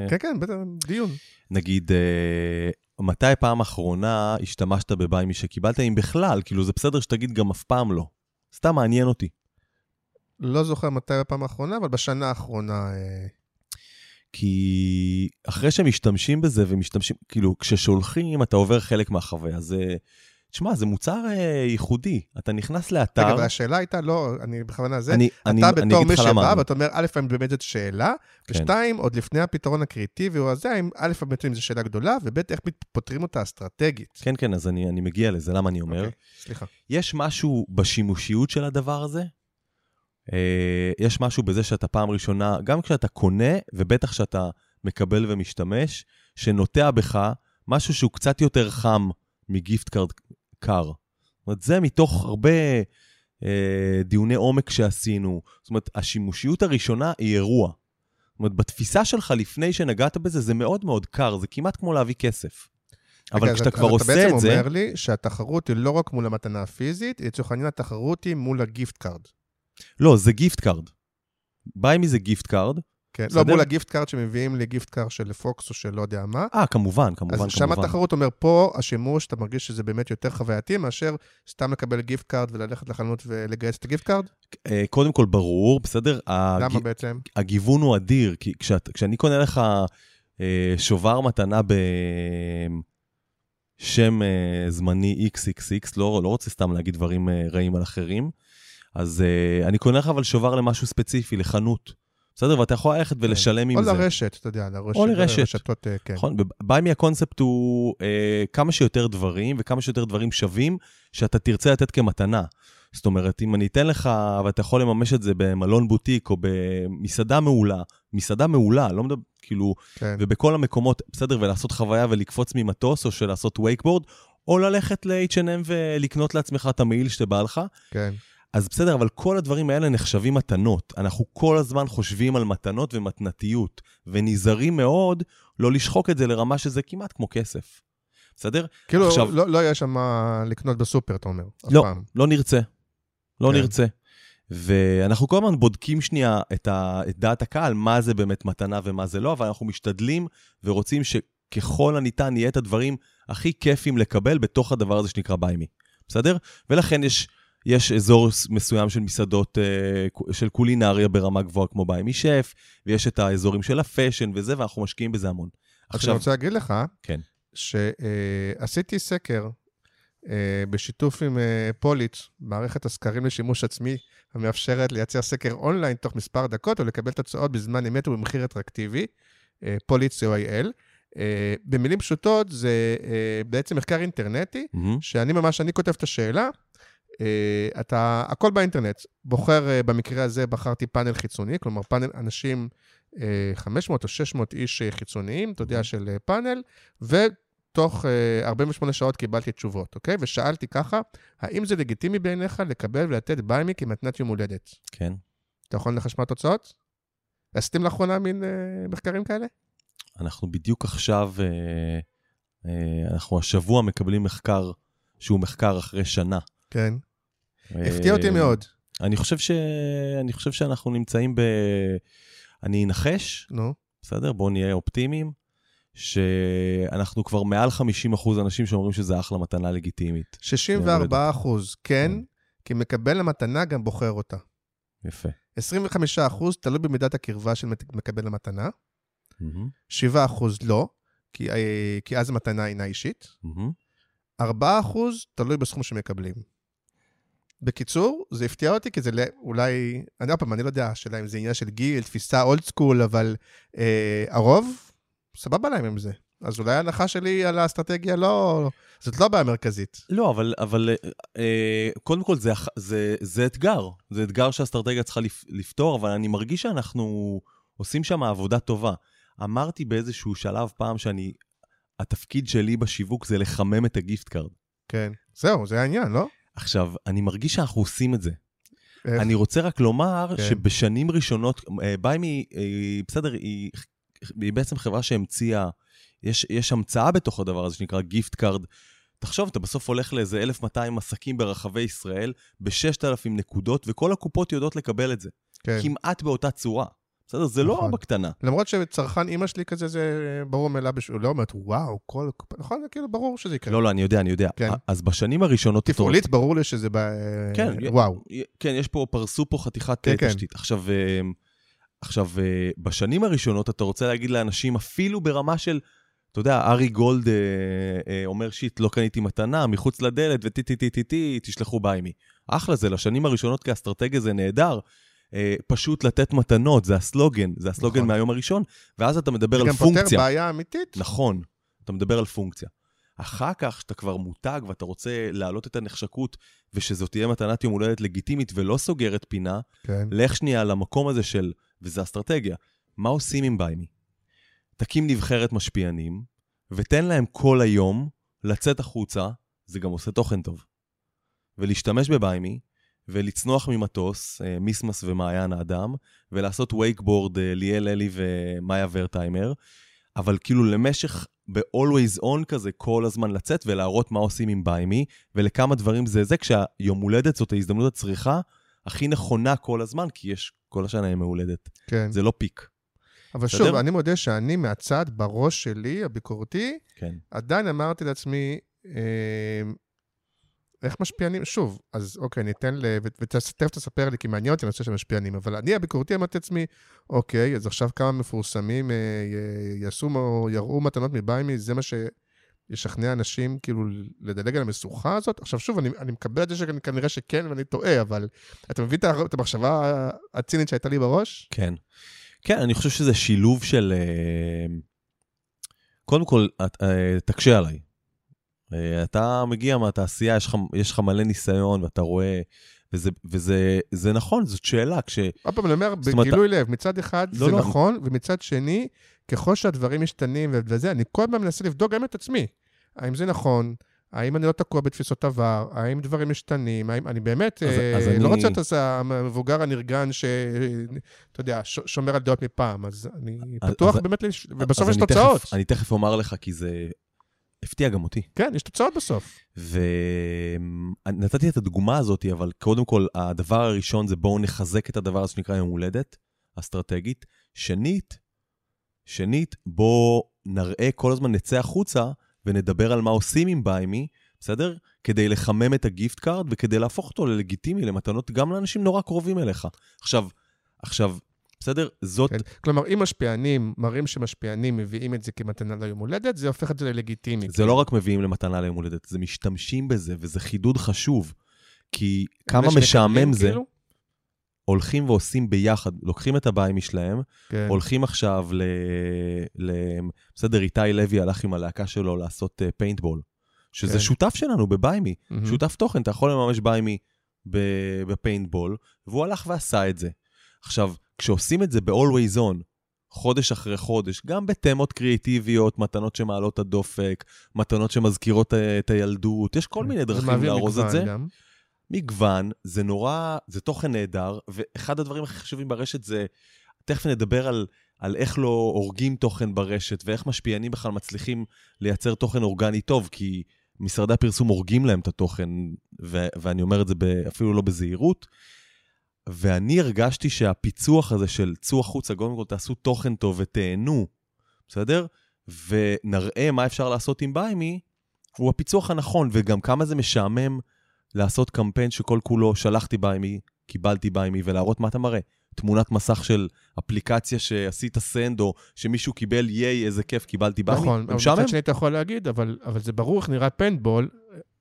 Uh, כן, כן, בטח, דיון. נגיד, אה, מתי פעם אחרונה השתמשת בביימי שקיבלת, אם בכלל? כאילו, זה בסדר שתגיד גם אף פעם לא. סתם מעניין אותי. לא זוכר מתי בפעם האחרונה, אבל בשנה האחרונה... כי אחרי שמשתמשים בזה ומשתמשים, כאילו, כששולחים, אתה עובר חלק מהחוויה. זה, תשמע, זה מוצר אה, ייחודי. אתה נכנס לאתר... רגע, אבל השאלה הייתה, לא, אני בכוונה זה, אני, אתה אני בתור מי שבא. ואתה אומר, א', האם באמת זאת שאלה, כן. ושתיים, עוד לפני הפתרון הקריאיטיבי או הזה, האם א', באמת אם זו שאלה גדולה, וב', איך פותרים אותה אסטרטגית. כן, כן, אז אני, אני מגיע לזה, למה אני אומר? אוקיי, סליחה. יש משהו בשימושיות של הדבר הזה? אה, יש משהו בזה שאתה פעם ראשונה, גם כשאתה קונה, ובטח כשאתה מקבל ומשתמש, שנוטע בך משהו שהוא קצת יותר חם מגיפט קארד קר. זאת אומרת, זה מתוך הרבה אה, דיוני עומק שעשינו. זאת אומרת, השימושיות הראשונה היא אירוע. זאת אומרת, בתפיסה שלך לפני שנגעת בזה, זה מאוד מאוד קר, זה כמעט כמו להביא כסף. אבל רגע, כשאתה אתה- כבר אז עושה את אתה זה... בעצם אומר לי שהתחרות היא לא רק מול המתנה הפיזית, לצורך העניין התחרות היא מול הגיפט קארד. לא, זה גיפט קארד. ביימי זה גיפט קארד. כן, בסדר? לא מול הגיפט קארד שמביאים לי גיפט קארד של פוקס או של לא יודע מה. אה, כמובן, כמובן, אז שם כמובן. התחרות אומר, פה השימוש, אתה מרגיש שזה באמת יותר חווייתי מאשר סתם לקבל גיפט קארד וללכת לחנות ולגייס את הגיפט קארד? אה, קודם כל, ברור, בסדר? הג... למה בעצם? הגיוון הוא אדיר, כי כשאת, כשאני קונה לך אה, שובר מתנה ב... שם uh, זמני XXX, לא, לא רוצה סתם להגיד דברים uh, רעים על אחרים. אז uh, אני קונה לך אבל שובר למשהו ספציפי, לחנות. בסדר? ואתה יכול ללכת ולשלם עם או זה. לרשת, אתה יודע, לרשת. או לרשת. לרשתות, אה, כן. נכון, ביי מי הקונספט הוא אה, כמה שיותר דברים וכמה שיותר דברים שווים שאתה תרצה לתת כמתנה. זאת אומרת, אם אני אתן לך, ואתה יכול לממש את זה במלון בוטיק או במסעדה מעולה, מסעדה מעולה, לא מדבר, כאילו, כן. ובכל המקומות, בסדר, ולעשות חוויה ולקפוץ ממטוס, או של לעשות וייקבורד, או ללכת ל-H&M ולקנות לעצמך את המעיל שבא לך. כן. אז בסדר, אבל כל הדברים האלה נחשבים מתנות. אנחנו כל הזמן חושבים על מתנות ומתנתיות, ונזהרים מאוד לא לשחוק את זה לרמה שזה כמעט כמו כסף. בסדר? כאילו, עכשיו- לא, לא יהיה שם מה לקנות בסופר, אתה אומר. לא, פעם. לא נרצה. לא כן. נרצה. ואנחנו כל הזמן בודקים שנייה את, ה, את דעת הקהל, מה זה באמת מתנה ומה זה לא, אבל אנחנו משתדלים ורוצים שככל הניתן יהיה את הדברים הכי כיפים לקבל בתוך הדבר הזה שנקרא ביימי. בסדר? ולכן יש, יש אזור מסוים של מסעדות, אה, של קולינריה ברמה גבוהה כמו ביימי שף, ויש את האזורים של ה fashion וזה, ואנחנו משקיעים בזה המון. עכשיו, אני רוצה להגיד לך, כן. שעשיתי סקר אה, בשיתוף עם אה, פוליט, מערכת הסקרים לשימוש עצמי, המאפשרת לייצר סקר אונליין תוך מספר דקות ולקבל תוצאות בזמן אמת ובמחיר אטרקטיבי, אה, פוליט co.il. אה, במילים פשוטות, זה אה, בעצם מחקר אינטרנטי, מהמם. שאני ממש, אני כותב את השאלה, אה, אתה, הכל באינטרנט. בוחר, אה, במקרה הזה בחרתי פאנל חיצוני, כלומר פאנל אנשים, אה, 500 או 600 איש אה, חיצוניים, אתה יודע, של אה, פאנל, ותוך אה, 48 שעות קיבלתי תשובות, אוקיי? ושאלתי ככה, האם זה לגיטימי בעיניך לקבל ולתת ביימי כמתנת יום הולדת? כן. אתה יכול לנחש מה התוצאות? עשיתם לאחרונה מין אה, מחקרים כאלה? אנחנו בדיוק עכשיו, אה, אה, אנחנו השבוע מקבלים מחקר שהוא מחקר אחרי שנה. כן. הפתיע אותי אה, מאוד. אני חושב, ש... אני חושב שאנחנו נמצאים ב... אני אנחש, נו, בסדר? בואו נהיה אופטימיים, שאנחנו כבר מעל 50% אנשים שאומרים שזה אחלה מתנה לגיטימית. 64 אחוז כן, כי מקבל המתנה גם בוחר אותה. יפה. 25 אחוז תלוי במידת הקרבה של מקבל המתנה, מהמם, 7 אחוז לא, כי, אה, כי אז המתנה אינה אישית, מהמם. 4 אחוז תלוי בסכום שמקבלים. בקיצור, זה הפתיע אותי, כי זה לא- אולי, אני עוד פעם, אני לא יודע, השאלה אם זה עניין של גיל, תפיסה אולד סקול, אבל אה, הרוב, סבבה להם עם זה. אז אולי ההנחה שלי על האסטרטגיה לא, זאת לא הבעיה המרכזית. לא, אבל, אבל אה, אה, קודם כל זה, זה, זה אתגר. זה אתגר שהאסטרטגיה צריכה לפ, לפתור, אבל אני מרגיש שאנחנו עושים שם עבודה טובה. אמרתי באיזשהו שלב פעם שאני, התפקיד שלי בשיווק זה לחמם את הגיפט קארד. כן. זהו, זה העניין, לא? עכשיו, אני מרגיש שאנחנו עושים את זה. איך? אני רוצה רק לומר כן. שבשנים ראשונות, אה, ביימי, אה, בסדר, היא, היא בעצם חברה שהמציאה, יש, יש המצאה בתוך הדבר הזה שנקרא גיפט קארד. תחשוב, אתה בסוף הולך לאיזה 1,200 עסקים ברחבי ישראל, ב-6,000 נקודות, וכל הקופות יודעות לקבל את זה. כן. כמעט באותה צורה. בסדר? זה לא נכון. בקטנה. למרות שצרכן אימא שלי כזה, זה ברור מאליו, הוא לא אומרת, וואו, כל... נכון, זה כאילו ברור שזה יקרה. לא, לא, אני יודע, אני יודע. כן. אז בשנים הראשונות... תפעולית ברור לי שזה ב... כן, וואו. כן, יש פה, פרסו פה חתיכת כן, כן, כן. תשתית. עכשיו, אה, עכשיו, אה, בשנים הראשונות אתה רוצה להגיד לאנשים, אפילו ברמה של, אתה יודע, ארי גולד אה, אה, אומר שיט, לא קניתי מתנה, מחוץ לדלת, וטי טי טי טי טי, תשלחו ביימי. אחלה, זה לשנים הראשונות כאסטרטגיה זה נהדר. אה, פשוט לתת מתנות, זה הסלוגן, זה הסלוגן נכון. מהיום הראשון, ואז אתה מדבר זה על גם פותר פונקציה. בעיה אמיתית. נכון, אתה מדבר על פונקציה. אחר כך, כשאתה כבר מותג ואתה רוצה להעלות את הנחשקות, ושזאת תהיה מתנת יום הולדת לגיטימית ולא סוגרת פינה, כן. לך שנייה למקום הזה של, וזה אסטרטגיה, מה עושים עם ביימי? תקים נבחרת משפיענים, ותן להם כל היום לצאת החוצה, זה גם עושה תוכן טוב. ולהשתמש בביימי, ולצנוח ממטוס, אה, מיס מסמס ומעיין אדם, ולעשות וייקבורד, אה, ליאל אלי ומאיה ורטהיימר, אבל כאילו למשך, ב-always on כזה, כל הזמן לצאת ולהראות מה עושים עם ביימי, ולכמה דברים זה זה, כשהיום הולדת זאת ההזדמנות הצריכה הכי נכונה כל הזמן, כי יש כל השנה יום הולדת. כן. זה לא פיק. אבל? שוב, אני מודה שאני מהצד, בראש שלי, הביקורתי, כן. עדיין אמרתי לעצמי, אה, איך משפיענים? שוב, אז אוקיי, ניתן ל... ותכף תספר לי, כי מעניין אותי הנושא של משפיענים, אבל אני הביקורתי אמרתי לעצמי, אוקיי, אז עכשיו כמה מפורסמים אה, יעשו, מו- יראו מתנות מביימי, זה מה ש... ישכנע אנשים כאילו לדלג על המשוכה הזאת? עכשיו שוב, אני, אני מקבל את זה שכנראה שכן ואני טועה, אבל אתה מבין את המחשבה הצינית שהייתה לי בראש? כן. כן, אני חושב שזה שילוב של... אה, קודם כל, אה, תקשה עליי. אה, אתה מגיע מהתעשייה, יש לך, יש לך מלא ניסיון, ואתה רואה, וזה, וזה זה נכון, זאת שאלה. כש... עוד פעם, אני אומר, בגילוי לב, מצד אחד לא, זה לא. נכון, ומצד שני, ככל שהדברים משתנים וזה, אני כל הזמן מנסה לבדוק גם את עצמי. האם זה נכון? האם אני לא תקוע בתפיסות עבר? האם דברים משתנים? האם אני באמת אז- אה, אז לא אני- רוצה להיות אז המבוגר הנרגן ש... אתה יודע, ש- שומר על דעות מפעם, אז אני אז- פתוח אז- באמת, לש- ובסוף אז יש אני תוצאות. תכף, אני תכף אומר לך, כי זה הפתיע גם אותי. כן, יש תוצאות בסוף. ונתתי את הדוגמה הזאת, אבל קודם כל, הדבר הראשון זה בואו נחזק את הדבר הזה שנקרא יום הולדת, אסטרטגית. שנית, שנית, בואו נראה, כל הזמן נצא החוצה ונדבר על מה עושים עם ביימי, בסדר? כדי לחמם את הגיפט קארד וכדי להפוך אותו ללגיטימי, למתנות גם לאנשים נורא קרובים אליך. עכשיו, עכשיו, בסדר? זאת... כן. כלומר, אם משפיענים מראים שמשפיענים מביאים את זה כמתנה ליום הולדת, זה הופך את זה ללגיטימי. זה לא רק מביאים למתנה ליום הולדת, זה משתמשים בזה, וזה חידוד חשוב. כי כמה משעמם זה, כאילו? הולכים ועושים ביחד, לוקחים את הביימי שלהם, כן. הולכים עכשיו ל... ל... בסדר, איתי לוי הלך עם הלהקה שלו לעשות אה, פיינטבול, שזה כן. שותף שלנו בביימי, מהמם. שותף תוכן, אתה יכול לממש ביימי בפיינטבול, והוא הלך ועשה את זה. עכשיו, כשעושים את זה ב-Always On, חודש אחרי חודש, גם בתמות קריאיטיביות, מתנות שמעלות את הדופק, מתנות שמזכירות אה, את הילדות, יש כל מיני זה דרכים לארוז את זה. גם. מגוון, זה נורא, זה תוכן נהדר, ואחד הדברים הכי חשובים ברשת זה, תכף נדבר על, על איך לא הורגים תוכן ברשת, ואיך משפיענים בכלל מצליחים לייצר תוכן אורגני טוב, כי משרדי הפרסום הורגים להם את התוכן, ו- ואני אומר את זה ב- אפילו לא בזהירות. ואני הרגשתי שהפיצוח הזה של צאו החוצה, קודם כל תעשו תוכן טוב ותהנו, בסדר? ונראה מה אפשר לעשות עם ביימי, הוא הפיצוח הנכון, וגם כמה זה משעמם לעשות קמפיין שכל כולו שלחתי ביימי, קיבלתי ביימי, ולהראות מה אתה מראה. תמונת מסך של אפליקציה שעשית send, או שמישהו קיבל ייי, איזה כיף, קיבלתי ביימי. נכון, אבל. מצד שני אתה יכול להגיד, אבל אבל זה ברור איך נראה פנטבול.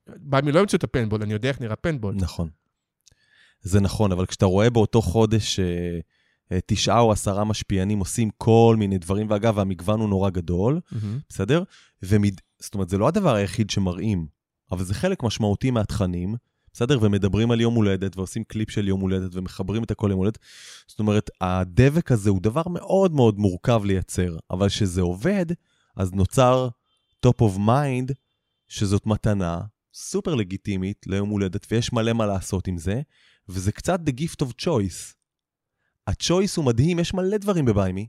במי לא המציאו את הפנטבול, אני יודע איך נראה פנטבול. נכון. זה נכון, אבל כשאתה רואה באותו חודש אה, אה, תשעה או עשרה משפיענים עושים כל מיני דברים, ואגב, המגוון הוא נורא גדול, מהמם. בסדר? ומד... זאת אומרת, זה לא הדבר היחיד שמראים, אבל זה חלק משמעותי מהתכנים, בסדר? ומדברים על יום הולדת, ועושים קליפ של יום הולדת, ומחברים את הכל ליום הולדת. זאת אומרת, הדבק הזה הוא דבר מאוד מאוד מורכב לייצר, אבל כשזה עובד, אז נוצר top of mind, שזאת מתנה סופר לגיטימית ליום הולדת, ויש מלא מה לעשות עם זה, וזה קצת the gift of choice. הצ'ויס הוא מדהים, יש מלא דברים בביימי,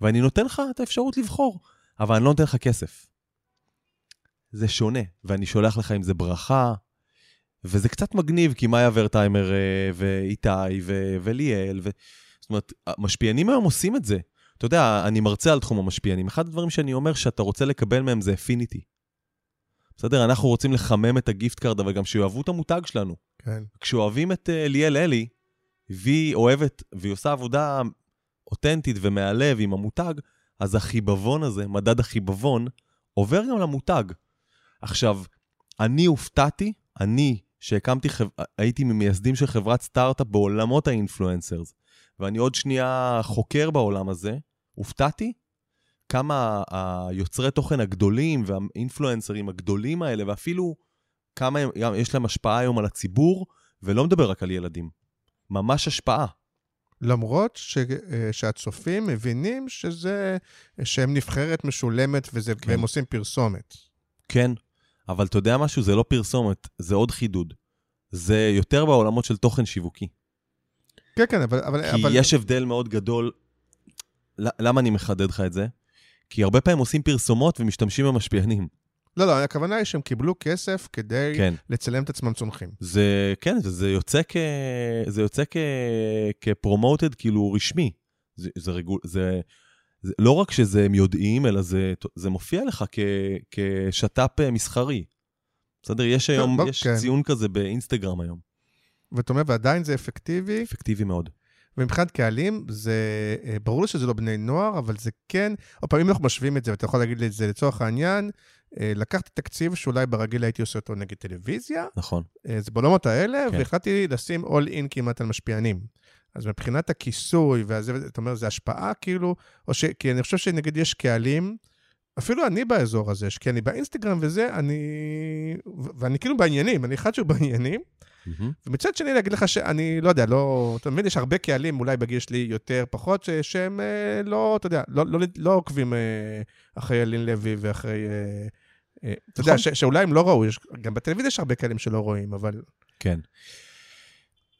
ואני נותן לך את האפשרות לבחור, אבל אני לא נותן לך כסף. זה שונה, ואני שולח לך עם זה ברכה, וזה קצת מגניב, כי מאיה ורטהיימר אה, ואיתי ו- וליאל, ו... זאת אומרת, המשפיענים היום עושים את זה. אתה יודע, אני מרצה על תחום המשפיענים. אחד הדברים שאני אומר שאתה רוצה לקבל מהם זה affinity. בסדר? אנחנו רוצים לחמם את הגיפט קארד, אבל גם שיאהבו את המותג שלנו. כן. כשאוהבים את אה, ליאל אלי, והיא אוהבת, והיא עושה עבודה אותנטית ומהלב עם המותג, אז החיבבון הזה, מדד החיבבון, עובר גם למותג. עכשיו, אני הופתעתי, אני, שהקמתי, חב... הייתי ממייסדים של חברת סטארט-אפ בעולמות האינפלואנסרס, ואני עוד שנייה חוקר בעולם הזה, הופתעתי כמה היוצרי תוכן הגדולים והאינפלואנסרים הגדולים האלה, ואפילו כמה הם, יש להם השפעה היום על הציבור, ולא מדבר רק על ילדים. ממש השפעה. למרות ש, אה, שהצופים מבינים שזה, שהם נבחרת משולמת וזה, כן. והם עושים פרסומת. כן, אבל אתה יודע משהו? זה לא פרסומת, זה עוד חידוד. זה יותר בעולמות של תוכן שיווקי. כן, כן, אבל... אבל, כי אבל יש הבדל מאוד גדול. למה אני מחדד לך את זה? כי הרבה פעמים עושים פרסומות ומשתמשים במשפיענים. לא, לא, הכוונה היא שהם קיבלו כסף כדי כן. לצלם את עצמם צונחים. זה, כן, וזה יוצא כ... זה יוצא כ... כפרומוטד, כאילו, רשמי. זה, זה, רגול, זה, זה לא רק שזה הם יודעים, אלא זה, זה מופיע לך כ, כשת"פ אה, מסחרי. בסדר? יש היום, בוא, יש כן. ציון כזה באינסטגרם היום. ואתה אומר, ועדיין זה אפקטיבי, אפקטיבי מאוד. ומבחינת קהלים, זה אה, ברור לי שזה לא בני נוער, אבל זה כן, עוד פעם, אם אנחנו משווים את זה, ואתה יכול להגיד לי את זה לצורך העניין, אה, לקחתי תקציב שאולי ברגיל הייתי עושה אותו נגד טלוויזיה, נכון. אה, זה בעולמות האלה, כן. והחלטתי לשים all in כמעט על משפיענים. אז מבחינת הכיסוי, והזה, אתה אומר, זה השפעה כאילו, או ש... כי אני חושב שנגיד יש קהלים, אפילו אני באזור הזה, כי אני באינסטגרם וזה, אני... ואני כאילו בעניינים, אני אחד שהוא בעניינים. ומצד שני להגיד לך שאני, לא יודע, לא... אתה מבין, יש הרבה קהלים, אולי בגיל שלי יותר, פחות, שהם אה, לא, אתה יודע, לא, לא, לא עוקבים אה, אחרי אלין לוי ואחרי... אה, אתה יודע, נכון. שאולי הם לא ראו, גם בטלוויזיה יש הרבה קהלים שלא רואים, אבל... כן.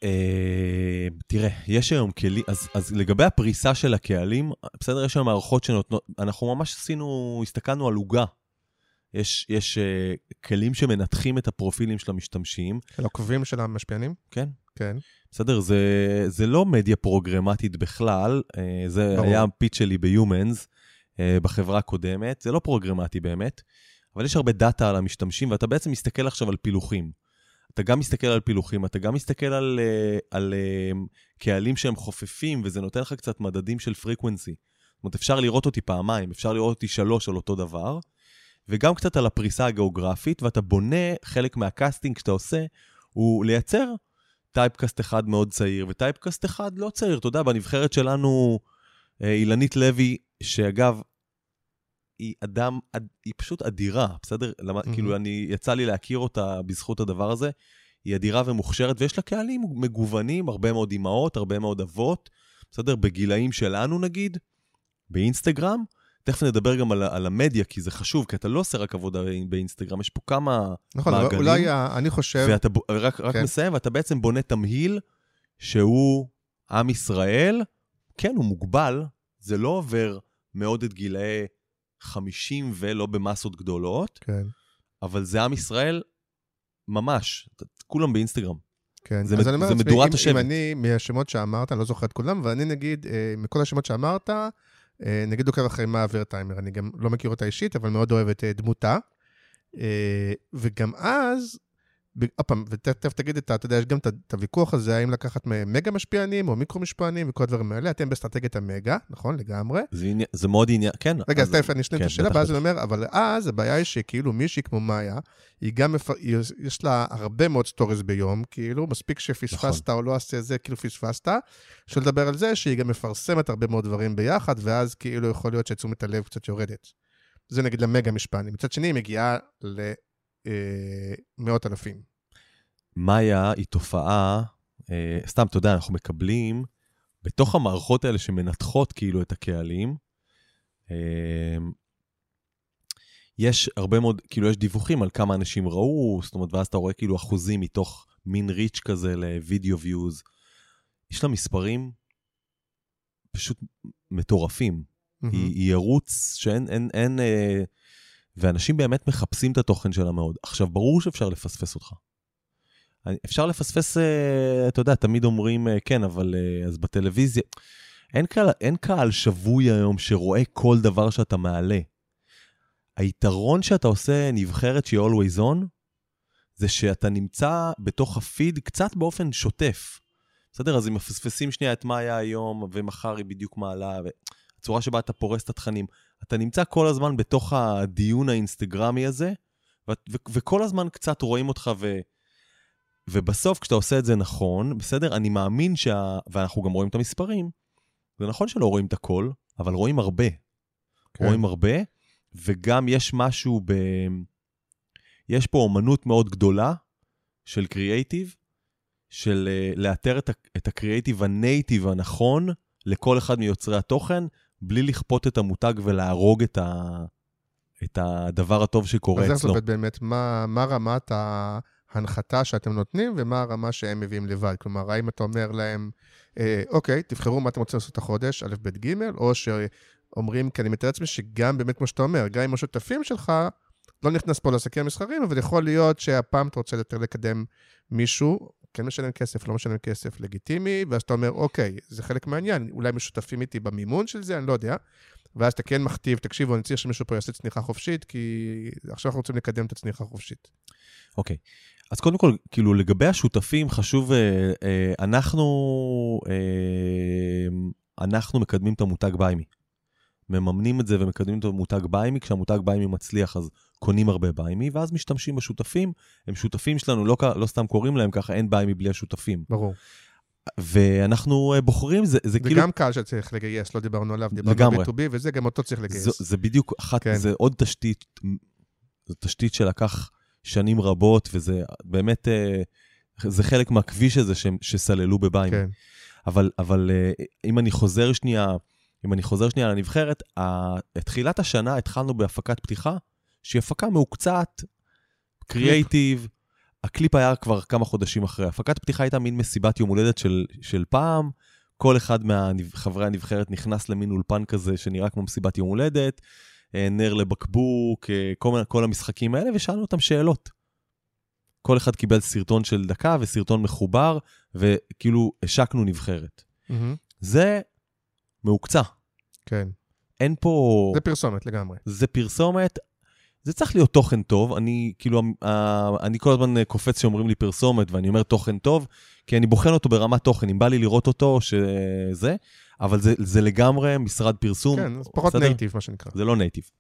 אה, תראה, יש היום כלים, אז, אז לגבי הפריסה של הקהלים, בסדר, יש היום מערכות שנותנות, אנחנו ממש עשינו, הסתכלנו על עוגה. יש, יש אה, כלים שמנתחים את הפרופילים של המשתמשים, של עוקבים של המשפיענים? כן. כן. בסדר, זה, זה לא מדיה פרוגרמטית בכלל, אה, זה ברור. היה הפיץ שלי ב-Humans, אה, בחברה הקודמת, זה לא פרוגרמטי באמת, אבל יש הרבה data על המשתמשים, ואתה בעצם מסתכל עכשיו על פילוחים. אתה גם מסתכל על פילוחים, אתה גם מסתכל על, אה, על אה, קהלים שהם חופפים, וזה נותן לך קצת מדדים של frequency. זאת אומרת, אפשר לראות אותי פעמיים, אפשר לראות אותי שלוש על אותו דבר, וגם קצת על הפריסה הגיאוגרפית, ואתה בונה, חלק מה casting שאתה עושה, הוא לייצר typecast אחד מאוד צעיר, ו typecast אחד לא צעיר. אתה יודע, בנבחרת שלנו, אה, אילנית לוי, שאגב, היא אדם, אד- היא פשוט אדירה, בסדר? למה, מהמם. כאילו, אני, יצא לי להכיר אותה בזכות הדבר הזה. היא אדירה ומוכשרת, ויש לה קהלים מגוונים, הרבה מאוד אימהות, הרבה מאוד אבות, בסדר? בגילאים שלנו נגיד, באינסטגרם. תכף נדבר גם על, על המדיה, כי זה חשוב, כי אתה לא עושה רק עבודה באינסטגרם, יש פה כמה נכון, מעגלים. אולי ה- אני חושב... ואתה. רק, רק כן. מסיים, ואתה בעצם בונה תמהיל שהוא עם ישראל, כן, הוא מוגבל, זה לא עובר מאוד את גילאי 50 ולא במסות גדולות, כן, אבל זה עם ישראל ממש, כולם באינסטגרם. כן. זה אז מד- אני אומר זה לעצמי, אם-. אם אני, מהשמות שאמרת, אני לא זוכר את כולם, ואני נגיד, אה, מכל השמות שאמרת, אה, נגיד עוקב אחרי מה ורטהיימר, אני גם לא מכיר אותה אישית, אבל מאוד אוהב את אה, דמותה. אה, וגם אז, עוד פעם, ותכף תגיד את ה... אתה יודע, יש גם את הוויכוח הזה, האם לקחת מגה משפיענים או מיקרו משפיענים וכל הדברים האלה. אתם באסטרטגיית המגה, נכון? לגמרי. זה, עניין, זה מאוד עניין, כן. רגע, אז תכף אני אשלים כן, את השאלה, בטח, ואז אני. אומר, אבל אז הבעיה היא שכאילו מישהי כמו מאיה, היא גם, מפ... יש לה הרבה מאוד stories ביום, כאילו, מספיק שפספסת נכון. או לא עשית זה, כאילו פספסת. שלא לדבר על זה שהיא גם מפרסמת הרבה מאוד דברים ביחד, ואז כאילו יכול להיות שתשומת הלב קצת יורדת. זה נגיד למגה משפעני. מצד שני, היא מגיעה למאות אלפים. מאיה היא תופעה, אה, סתם, אתה יודע, אנחנו מקבלים, בתוך המערכות האלה שמנתחות כאילו את הקהלים, אה, יש הרבה מאוד, כאילו יש דיווחים על כמה אנשים ראו, זאת אומרת, ואז אתה רואה כאילו אחוזים מתוך מין ריץ' כזה לוידאו ויוז. יש לה מספרים פשוט מטורפים. היא, היא ערוץ שאין, אין, אין, אה, ואנשים באמת מחפשים את התוכן שלה מאוד. עכשיו, ברור שאפשר לפספס אותך. אפשר לפספס, אה, אתה יודע, תמיד אומרים, אה, כן, אבל אה, אז בטלוויזיה, אין קהל, אין קהל שבוי היום שרואה כל דבר שאתה מעלה. היתרון שאתה עושה נבחרת שהיא always on, זה שאתה נמצא בתוך הפיד קצת באופן שוטף. בסדר? אז אם מפספסים שנייה את מה היה היום, ומחר היא בדיוק מעלה, והצורה שבה אתה פורס את התכנים, אתה נמצא כל הזמן בתוך הדיון האינסטגרמי הזה, ו- ו- וכל הזמן קצת רואים אותך, ו- ובסוף כשאתה עושה את זה נכון, בסדר? אני מאמין שה... ואנחנו גם רואים את המספרים, זה נכון שלא רואים את הכל, אבל רואים הרבה. כן. רואים הרבה, וגם יש משהו ב... יש פה אומנות מאוד גדולה של קריאייטיב, של uh, לאתר את, ה- את הקריאייטיב הנייטיב הנכון לכל אחד מיוצרי התוכן, בלי לכפות את המותג ולהרוג את, ה... את הדבר הטוב שקורה אז איך זה אצלו. עובד באמת? מה, מה רמת ההנחתה שאתם נותנים ומה הרמה שהם מביאים לבד? כלומר, האם אתה אומר להם, אה, אוקיי, תבחרו מה אתם רוצים לעשות החודש, א', ב', ג', או שאומרים, כי אני מתאר לעצמי שגם באמת, כמו שאתה אומר, גם עם השותפים שלך, לא נכנס פה לעסקים המסחריים, אבל יכול להיות שהפעם אתה רוצה יותר לקדם מישהו, כן משלם כסף, לא משלם כסף, לגיטימי, ואז אתה אומר, אוקיי, זה חלק מהעניין, אולי משותפים איתי במימון של זה, אני לא יודע. ואז אתה כן מכתיב, תקשיבו, אני צריך שמישהו פה יעשה צניחה חופשית, כי עכשיו אנחנו רוצים לקדם את הצניחה החופשית. אוקיי. אז קודם כל, כאילו, לגבי השותפים, חשוב, אה, אה, אנחנו, אה, אנחנו מקדמים את המותג ביימי. מממנים את זה ומקדמים את המותג ביימי, כשהמותג ביימי מצליח אז קונים הרבה ביימי, ואז משתמשים בשותפים, הם שותפים שלנו, לא, לא סתם קוראים להם ככה, אין ביימי בלי השותפים. ברור. ואנחנו אה, בוחרים, זה, זה זה כאילו... גם קהל שצריך לגייס, לא דיברנו עליו, דיברנו לגמרי. על B2B, וזה גם אותו צריך לגייס. זו, זה בדיוק אחת, כן. זה עוד תשתית, זו תשתית שלקח שנים רבות, וזה באמת, אה, זה חלק מהכביש הזה שהם- שסללו בביימי. כן. אבל, אבל אה, אם אני חוזר שנייה, אם אני חוזר שנייה לנבחרת, תחילת השנה התחלנו בהפקת פתיחה, שהיא הפקה מהוקצת, קריאייטיב. הקליפ היה כבר כמה חודשים אחרי. הפקת פתיחה הייתה מין מסיבת יום הולדת של, של פעם, כל אחד מחברי הנבחרת נכנס למין אולפן כזה שנראה כמו מסיבת יום הולדת, אה, נר לבקבוק, אה, כל, כל המשחקים האלה, ושאלנו אותם שאלות. כל אחד קיבל סרטון של דקה וסרטון מחובר, וכאילו השקנו נבחרת. מהמם. זה מהוקצה. כן. אין פה... זה פרסומת לגמרי. זה פרסומת, זה צריך להיות תוכן טוב. אני כאילו, אני כל הזמן אה, קופץ שאומרים לי פרסומת, ואני אומר תוכן טוב, כי אני בוחן אותו ברמת תוכן, אם בא לי לראות אותו, שזה, אבל זה, זה לגמרי משרד פרסום. כן, אז פחות בסדר? native, מה שנקרא. זה לא native.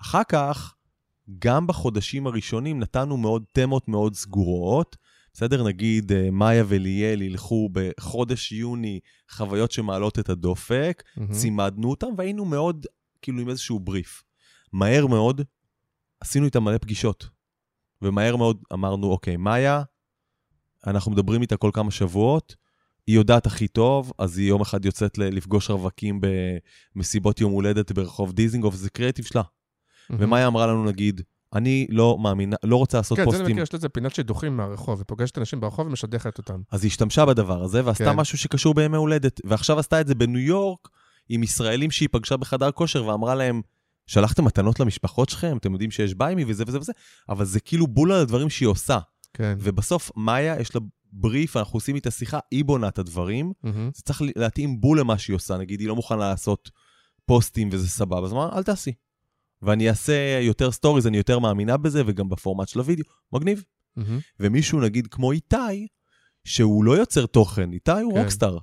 אחר כך, גם בחודשים הראשונים נתנו מאוד תמות מאוד סגורות. בסדר? נגיד, אה, מאיה וליאל ילכו בחודש יוני חוויות שמעלות את הדופק, מהמם. צימדנו אותם והיינו מאוד, כאילו, עם איזשהו בריף. מהר מאוד עשינו איתם מלא פגישות. ומהר מאוד אמרנו, אוקיי, מאיה, אנחנו מדברים איתה כל כמה שבועות, היא יודעת הכי טוב, אז היא יום אחד יוצאת לפגוש רווקים במסיבות יום הולדת ברחוב דיזינגוף, זה קריאיטיב שלה. ומאיה אמרה לנו, נגיד, אני לא מאמינה, לא רוצה לעשות כן, זה אני פוסטים. מכיר, יש לזה פינת שידוכים מהרחוב, ופוגשת אנשים ברחוב ומשדכת אותם. אז היא השתמשה בדבר הזה, ועשתה כן. משהו שקשור בימי הולדת, ועכשיו עשתה את זה בניו יורק, עם ישראלים שהיא פגשה בחדר כושר, ואמרה להם, שלחתם מתנות למשפחות שלכם, אתם יודעים שיש ביימי וזה וזה וזה, אבל זה כאילו בול על הדברים שהיא עושה. כן. ובסוף, מאיה, יש לה בריף, אנחנו עושים איתה שיחה, היא בונה את הדברים, מהמם. זה צריך להתאים בול למה שהיא עושה. נגיד, היא לא מוכנה לעשות פוסטים וזה סבבה, אז אמרה, אל תעשי. ואני אעשה יותר stories, אני יותר מאמינה בזה, וגם בפורמט של הוידאו. מגניב. מהמם. ומישהו נגיד כמו איתי, שהוא לא יוצר תוכן, איתי הוא כן. rockstar.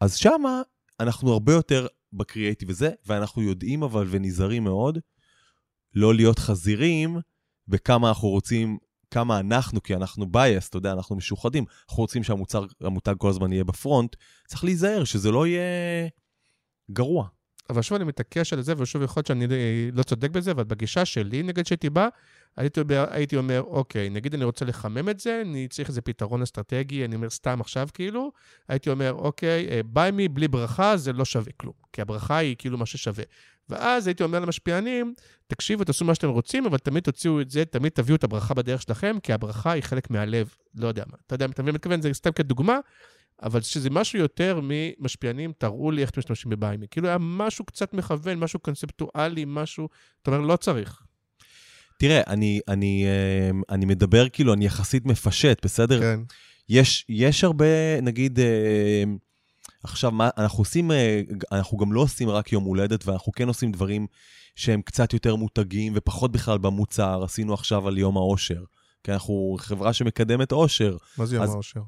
אז שמה אנחנו הרבה יותר בקריאייטיב וזה, ואנחנו יודעים אבל ונזהרים מאוד לא להיות חזירים בכמה אנחנו רוצים, כמה אנחנו, כי אנחנו biased, אתה יודע, אנחנו משוחדים, אנחנו רוצים שהמותג כל הזמן יהיה ב front, צריך להיזהר שזה לא יהיה גרוע. אבל שוב אני מתעקש על זה, ושוב יכול להיות שאני לא צודק בזה, אבל בגישה שלי, נגיד שהייתי בא, הייתי, אומר- הייתי אומר, אוקיי, נגיד אני רוצה לחמם את זה, אני צריך איזה פתרון אסטרטגי, אני אומר סתם עכשיו כאילו, הייתי אומר, אוקיי, אה, ביי מי בלי ברכה זה לא שווה כלום, כי הברכה היא כאילו מה ששווה. ואז הייתי אומר למשפיענים, תקשיבו, תעשו מה שאתם רוצים, אבל תמיד תוציאו את זה, תמיד תביאו את הברכה בדרך שלכם, כי הברכה היא חלק מהלב, לא יודע מה. אתה יודע, אתה מבין מה מתכוון? זה סתם כדוגמה, אבל שזה משהו יותר ממשפיענים, תראו לי איך אתם משתמשים בביימי. כאילו היה משהו קצת מכוון, משהו קונספטואלי, משהו... אתה אומר, לא צריך. תראה, אני, אני, אה, אני מדבר כאילו, אני יחסית מפשט, בסדר? כן. יש, יש הרבה, נגיד, אה, עכשיו, מה, אנחנו עושים, אה, אנחנו גם לא עושים רק יום הולדת, ואנחנו כן עושים דברים שהם קצת יותר מותגים ופחות בכלל במוצר. עשינו עכשיו על יום העושר, כי אנחנו חברה שמקדמת עושר. מה זה יום אז- האושר?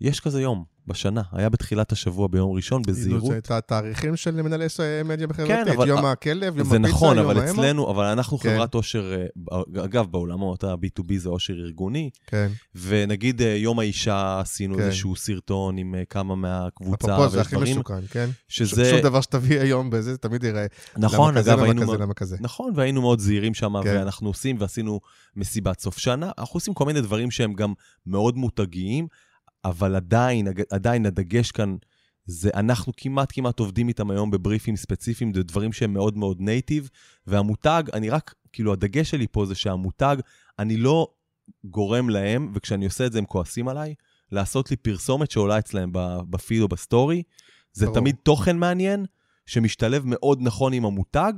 יש כזה יום בשנה, היה בתחילת השבוע ביום ראשון, כאילו, בזהירות. זה את התאריכים של מנהלי מדיה בחברתית, כן, אבל- יום הכלב, יום זה הפיצה, נכון, יום אבל האמו. אצלנו, אבל אנחנו כן. חברת עושר, אה, אגב, בעולמות ה-B2B זה עושר ארגוני, כן. ונגיד אה, יום האישה עשינו כן. איזשהו סרטון עם אה, כמה מהקבוצה, אפרופו, זה הכי מסוכן, כן? שזה... שום דבר שתביא היום בזה, זה תמיד יראה. נכון, למה כזה, אגב, למה היינו... כזה, מאוד- למה כזה. נכון, והיינו מאוד זהירים שם, כן. ואנחנו עושים, ועשינו מסיבת סוף שנה. אנחנו עושים כל מיני דברים שהם גם מאוד מותגיים, אבל עדיין, עדיין הדגש כאן זה אנחנו כמעט כמעט עובדים איתם היום בבריפים ספציפיים, זה דברים שהם מאוד מאוד native, והמותג, אני רק, כאילו, הדגש שלי פה זה שהמותג, אני לא גורם להם, וכשאני עושה את זה הם כועסים עליי, לעשות לי פרסומת שעולה אצלהם בפיד או בסטורי. זה ברור. תמיד תוכן מעניין, שמשתלב מאוד נכון עם המותג,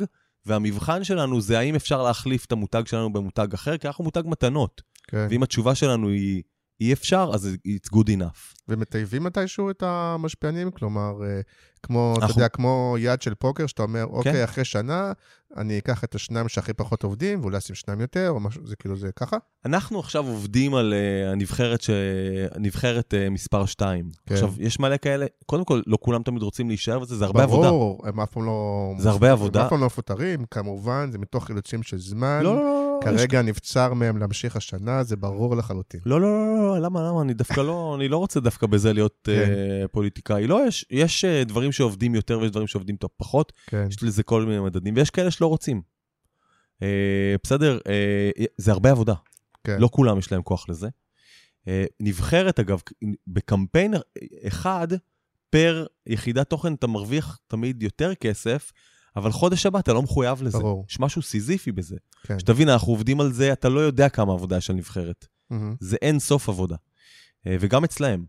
והמבחן שלנו זה האם אפשר להחליף את המותג שלנו במותג אחר, כי אנחנו מותג מתנות. כן. ואם התשובה שלנו היא אי אפשר, אז it's good enough. ומטייבים מתישהו את המשפיענים? כלומר, אה, כמו, אתה אנחנו- יודע, כמו יד של פוקר, שאתה אומר, אוקיי, כן. אחרי שנה, אני אקח את השניים שהכי פחות עובדים, ואולי אשים שניים יותר, או משהו, זה כאילו, זה ככה? אנחנו עכשיו עובדים על uh, הנבחרת, ש... הנבחרת uh, מספר 2. כן. עכשיו, יש מלא כאלה, קודם כל, לא כולם תמיד רוצים להישאר בזה, זה הרבה עבודה. ברור, הם אף פעם לא... זה הרבה עבודה. הם אף פעם לא מפוטרים, כמובן, זה מתוך אילוצים של זמן. לא, לא, לא, כרגע נבצר מהם להמשיך השנה, זה ברור לחלוטין. לא, לא, לא, לא, למה, למה? אני דווקא לא, אני לא רוצה דווקא בזה להיות uh, פוליטיקאי. לא, יש, יש uh, דברים שעובדים יותר ויש דברים שעובדים טוב פחות. כן, יש לזה כל מיני מדדים, ויש כאלה שלא רוצים. Uh, בסדר, uh, זה הרבה עבודה. כן. לא כולם יש להם כוח לזה. אה, נבחרת, אגב, בקמפיין אחד, פר יחידת תוכן אתה מרוויח תמיד יותר כסף, אבל חודש הבא אתה לא מחויב לזה. ברור. יש משהו סיזיפי בזה. כן. שתבין, אנחנו עובדים על זה, אתה לא יודע כמה עבודה יש על נבחרת. מהמם. זה אין סוף עבודה. אה, וגם אצלהם.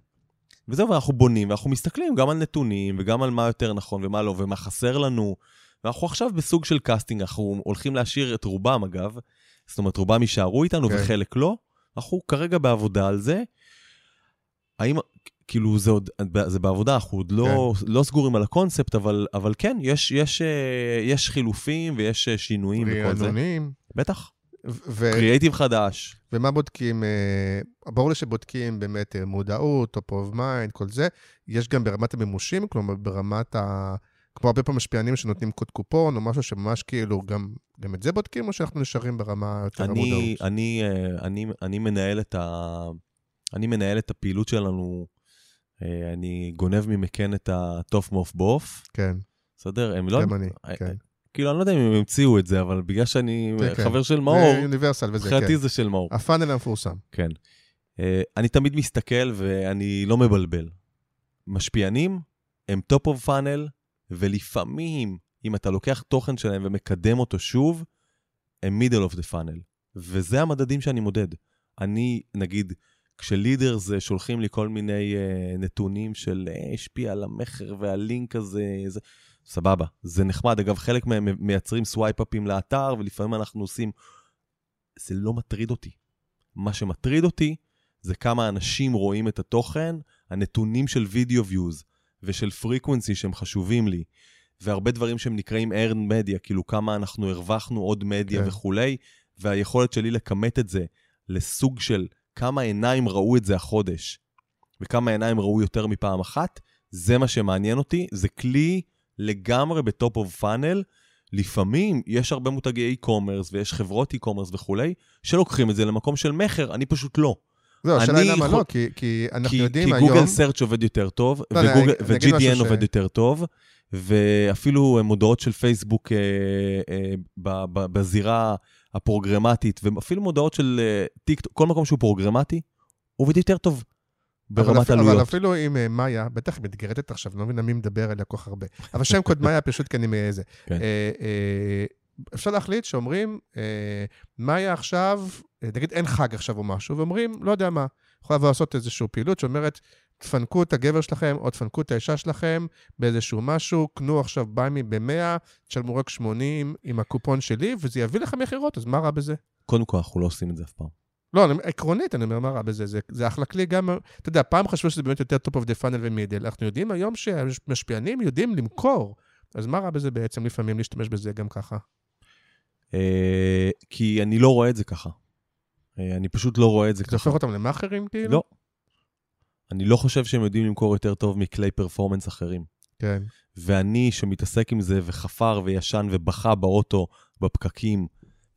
וזהו, ואנחנו בונים, ואנחנו מסתכלים גם על נתונים, וגם על מה יותר נכון ומה לא, ומה חסר לנו. ואנחנו עכשיו בסוג של קאסטינג, אנחנו הולכים להשאיר את רובם, אגב. זאת אומרת, רובם יישארו איתנו כן. וחלק לא. אנחנו כרגע בעבודה על זה. האם, כאילו, זה עוד, זה בעבודה, אנחנו עוד לא, לא סגורים על הקונספט, אבל, אבל כן, יש, יש, אה, יש חילופים ויש אה, שינויים וכל זה. רענונים. בטח. ו- קריאייטיב חדש. ומה בודקים? אה, ברור לי שבודקים באמת מודעות, top of mind, כל זה. יש גם ברמת המימושים, כלומר ברמת ה... כמו הרבה פעמים משפיענים שנותנים קוד קופון, או משהו שממש כאילו, גם, גם את זה בודקים, או שאנחנו נשארים ברמה יותר אני, המודעות? אני, אה, אני, אני, מנהל את ה, אני מנהל את הפעילות שלנו, אני גונב ממקן את הטוף מוף בוף, כן, בסדר? הם לא... גם אני, אה, כן. כאילו, אני לא יודע אם הם המציאו את זה, אבל בגלל שאני כן, כן. חבר של מאור, אוניברסל וזה, מבחינתי כן. זה של מאור. הפאנל המפורסם. כן. אה, אני תמיד מסתכל ואני לא מבלבל. משפיענים הם top of funnel, ולפעמים, אם אתה לוקח תוכן שלהם ומקדם אותו שוב, הם middle of the funnel. וזה המדדים שאני מודד. אני, נגיד, כשלידרס אה, שולחים לי כל מיני uh, נתונים של אה, השפיע על המכר והלינק הזה, זה, סבבה, זה נחמד. אגב, חלק מהם מייצרים סווייפ-אפים לאתר, ולפעמים אנחנו עושים... זה לא מטריד אותי. מה שמטריד אותי זה כמה אנשים רואים את התוכן, הנתונים של video views ושל frequency שהם חשובים לי, והרבה דברים שהם נקראים earned media, כאילו כמה אנחנו הרווחנו עוד מדיה. כן. וכולי, והיכולת שלי לכמת את זה לסוג של כמה עיניים ראו את זה החודש, וכמה עיניים ראו יותר מפעם אחת, זה מה שמעניין אותי, זה כלי לגמרי ב top of funnel. לפעמים יש הרבה מותגי e-commerce ויש חברות e-commerce וכולי, שלוקחים את זה למקום של מכר, אני פשוט לא. זהו, השאלה היא למה יכול- לא, כי, כי אנחנו כי, יודעים כי היום... גוגל search עובד יותר טוב, לא, אני- וגוגל, ו-GDN ש- עובד יותר טוב, ואפילו מודעות של פייסבוק אה, אה, ב- ב- בזירה הפרוגרמטית, ואפילו מודעות של אה, טיקטוק, כל מקום שהוא פרוגרמטי, עובד יותר טוב ברמת אפילו- אבל עלויות. אפילו עם אה, מאיה, בטח מתגרדת עכשיו, לא מבין מי מדבר עליה כל כך הרבה. אבל שם קוד מאיה פשוט כי אני מאיזה. כן. אה, אפשר להחליט שאומרים, אה, מאיה עכשיו, נגיד אין חג עכשיו או משהו, ואומרים, לא יודע מה, יכולה לעשות איזושהי פעילות שאומרת, תפנקו את הגבר שלכם או תפנקו את האישה שלכם באיזשהו משהו, קנו עכשיו ביי ב-100, תשלמו רק 80 עם הקופון שלי, וזה יביא לכם מכירות, אז מה רע בזה? קודם כל, אנחנו לא עושים את זה אף פעם. לא, אני, עקרונית, אני אומר, מה רע בזה? זה, זה אחלה כלי גם, אתה יודע, פעם חשבו שזה באמת יותר top of the funnel ומידל. אנחנו יודעים היום שמשפיענים יודעים למכור. אז מה רע בזה בעצם לפעמים להשתמש בזה גם ככה? אה, כי אני לא רואה את זה ככה. אה, אני פשוט לא רואה את זה זה ככה. הופך אותם למאכערים כאילו? לא. אני לא חושב שהם יודעים למכור יותר טוב מכלי פרפורמנס אחרים. כן, ואני שמתעסק עם זה וחפר וישן ובכה באוטו בפקקים,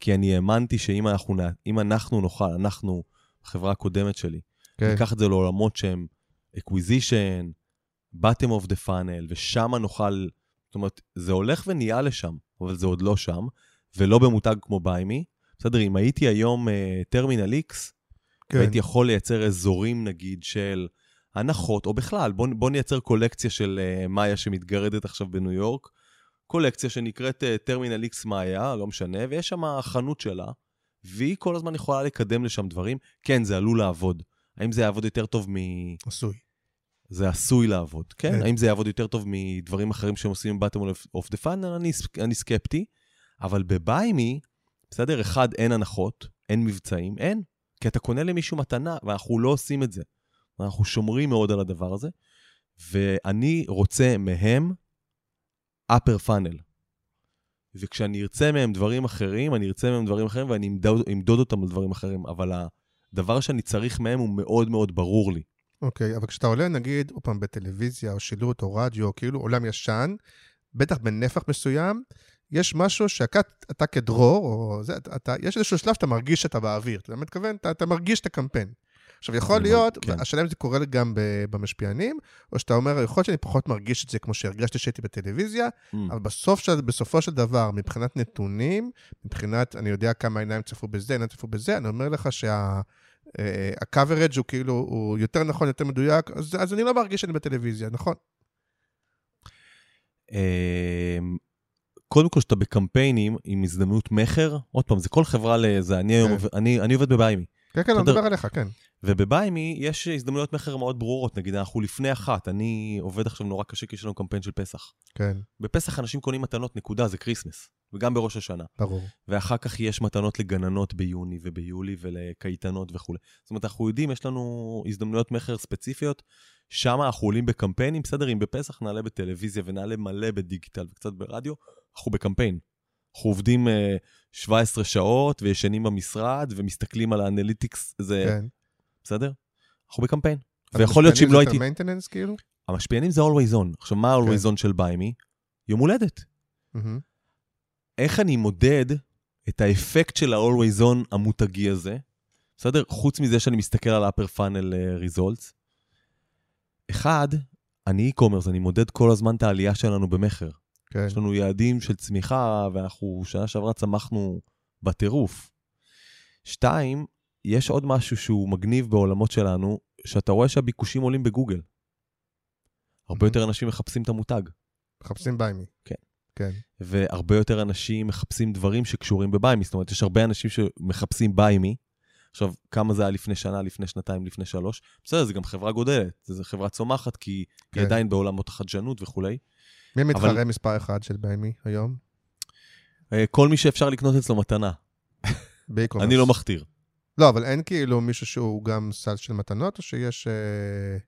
כי אני האמנתי שאם אנחנו, אנחנו נוכל, אנחנו, החברה הקודמת שלי, כן. ניקח את זה לעולמות שהם acquisition, bottom of the funnel, ושם נוכל, זאת אומרת, זה הולך ונהיה לשם, אבל זה עוד לא שם, ולא במותג כמו ביימי. בסדר, אם הייתי היום טרמינל uh, X, כן. והייתי יכול לייצר אזורים, נגיד, של הנחות, או בכלל, בוא, בוא נייצר קולקציה של uh, מאיה שמתגרדת עכשיו בניו יורק, קולקציה שנקראת טרמינל איקס מאיה, לא משנה, ויש שם חנות שלה, והיא כל הזמן יכולה לקדם לשם דברים. כן, זה עלול לעבוד. האם זה יעבוד יותר טוב מ... עשוי. זה עשוי לעבוד, כן? כן. האם זה יעבוד יותר טוב מדברים אחרים שהם עושים of the funnel? אני, אני סקפטי. אבל בביימי, בסדר, אחד, אין הנחות, אין מבצעים, אין. כי אתה קונה למישהו מתנה, ואנחנו לא עושים את זה. אנחנו שומרים מאוד על הדבר הזה, ואני רוצה מהם upper funnel. וכשאני ארצה מהם דברים אחרים, אני ארצה מהם דברים אחרים ואני אמדוד, אמדוד אותם על דברים אחרים, אבל הדבר שאני צריך מהם הוא מאוד מאוד ברור לי. אוקיי, אבל כשאתה עולה, נגיד, עוד פעם, בטלוויזיה, או שילוט, או רדיו, כאילו עולם ישן, בטח בנפח מסוים, יש משהו שאתה אתה כדרור, או זה, אתה, יש איזשהו שלב שאתה מרגיש שאתה באוויר. אתה מתכוון, אתה, אתה מרגיש את הקמפיין. עכשיו, יכול להיות, כן. השאלה אם זה קורה גם במשפיענים, או שאתה אומר, יכול להיות שאני פחות מרגיש את זה כמו שהרגשתי שהייתי בטלוויזיה, mm. אבל בסוף של, בסופו של דבר, מבחינת נתונים, מבחינת, אני יודע כמה עיניים צפו בזה, עיניים צפו בזה, אני אומר לך שה... ה-coverage הוא כאילו, הוא יותר נכון, יותר מדויק, אז, אז אני לא מרגיש שאני בטלוויזיה, נכון? אמ, קודם כל, שאתה בקמפיינים עם הזדמנות מכר, עוד פעם, זה כל חברה לזה, אני, כן. אני, אני עובד בביימי. כן, כן, אני מדבר עליך, כן. ובביימי יש הזדמנויות מכר מאוד ברורות, נגיד אנחנו לפני אחת, אני עובד עכשיו נורא קשה כי יש לנו קמפיין של פסח. כן. בפסח אנשים קונים מתנות, נקודה, זה כריסמס, וגם בראש השנה. ברור. ואחר כך יש מתנות לגננות ביוני וביולי ולקייטנות וכולי. זאת אומרת, אנחנו יודעים, יש לנו הזדמנויות מכר ספציפיות, שם אנחנו עולים בקמפיינים, בסדר, אם בפסח נעלה בטלוויזיה ונעלה מלא בדיגיטל וקצת ברדיו, אנחנו בקמפיין. אנחנו עובדים uh, 17 שעות וישנים במשרד ומסתכלים על ה analytics, זה... כן. בסדר? אנחנו בקמפיין. ויכול להיות שאם לא הייתי... המשפיענים זה maintenance כאילו? המשפיענים זה always on. עכשיו, מה always כן. on של ביי יום הולדת. איך אני מודד את האפקט של ה-always on המותגי הזה? בסדר? חוץ מזה שאני מסתכל על upper funnel uh, results. אחד, אני e-commerce, אני מודד כל הזמן את העלייה שלנו במכר. כן. יש לנו יעדים של צמיחה, ואנחנו שנה שעברה צמחנו בטירוף. שתיים, יש עוד משהו שהוא מגניב בעולמות שלנו, שאתה רואה שהביקושים עולים בגוגל. הרבה יותר אנשים מחפשים את המותג. מחפשים ביימי. כן. כן. והרבה יותר אנשים מחפשים דברים שקשורים בביימי. זאת אומרת, יש הרבה אנשים שמחפשים ביימי. עכשיו, כמה זה היה לפני שנה, לפני שנתיים, לפני שלוש? בסדר, זה גם חברה גודלת, זו חברה צומחת, כי כן. היא עדיין בעולמות החדשנות וכולי. מי מתחרה אבל... מספר אחד של ביימי היום? אה, כל מי שאפשר לקנות אצלו מתנה. אני לא מכתיר. לא, אבל אין כאילו מישהו שהוא גם סל של מתנות, או שיש... אה...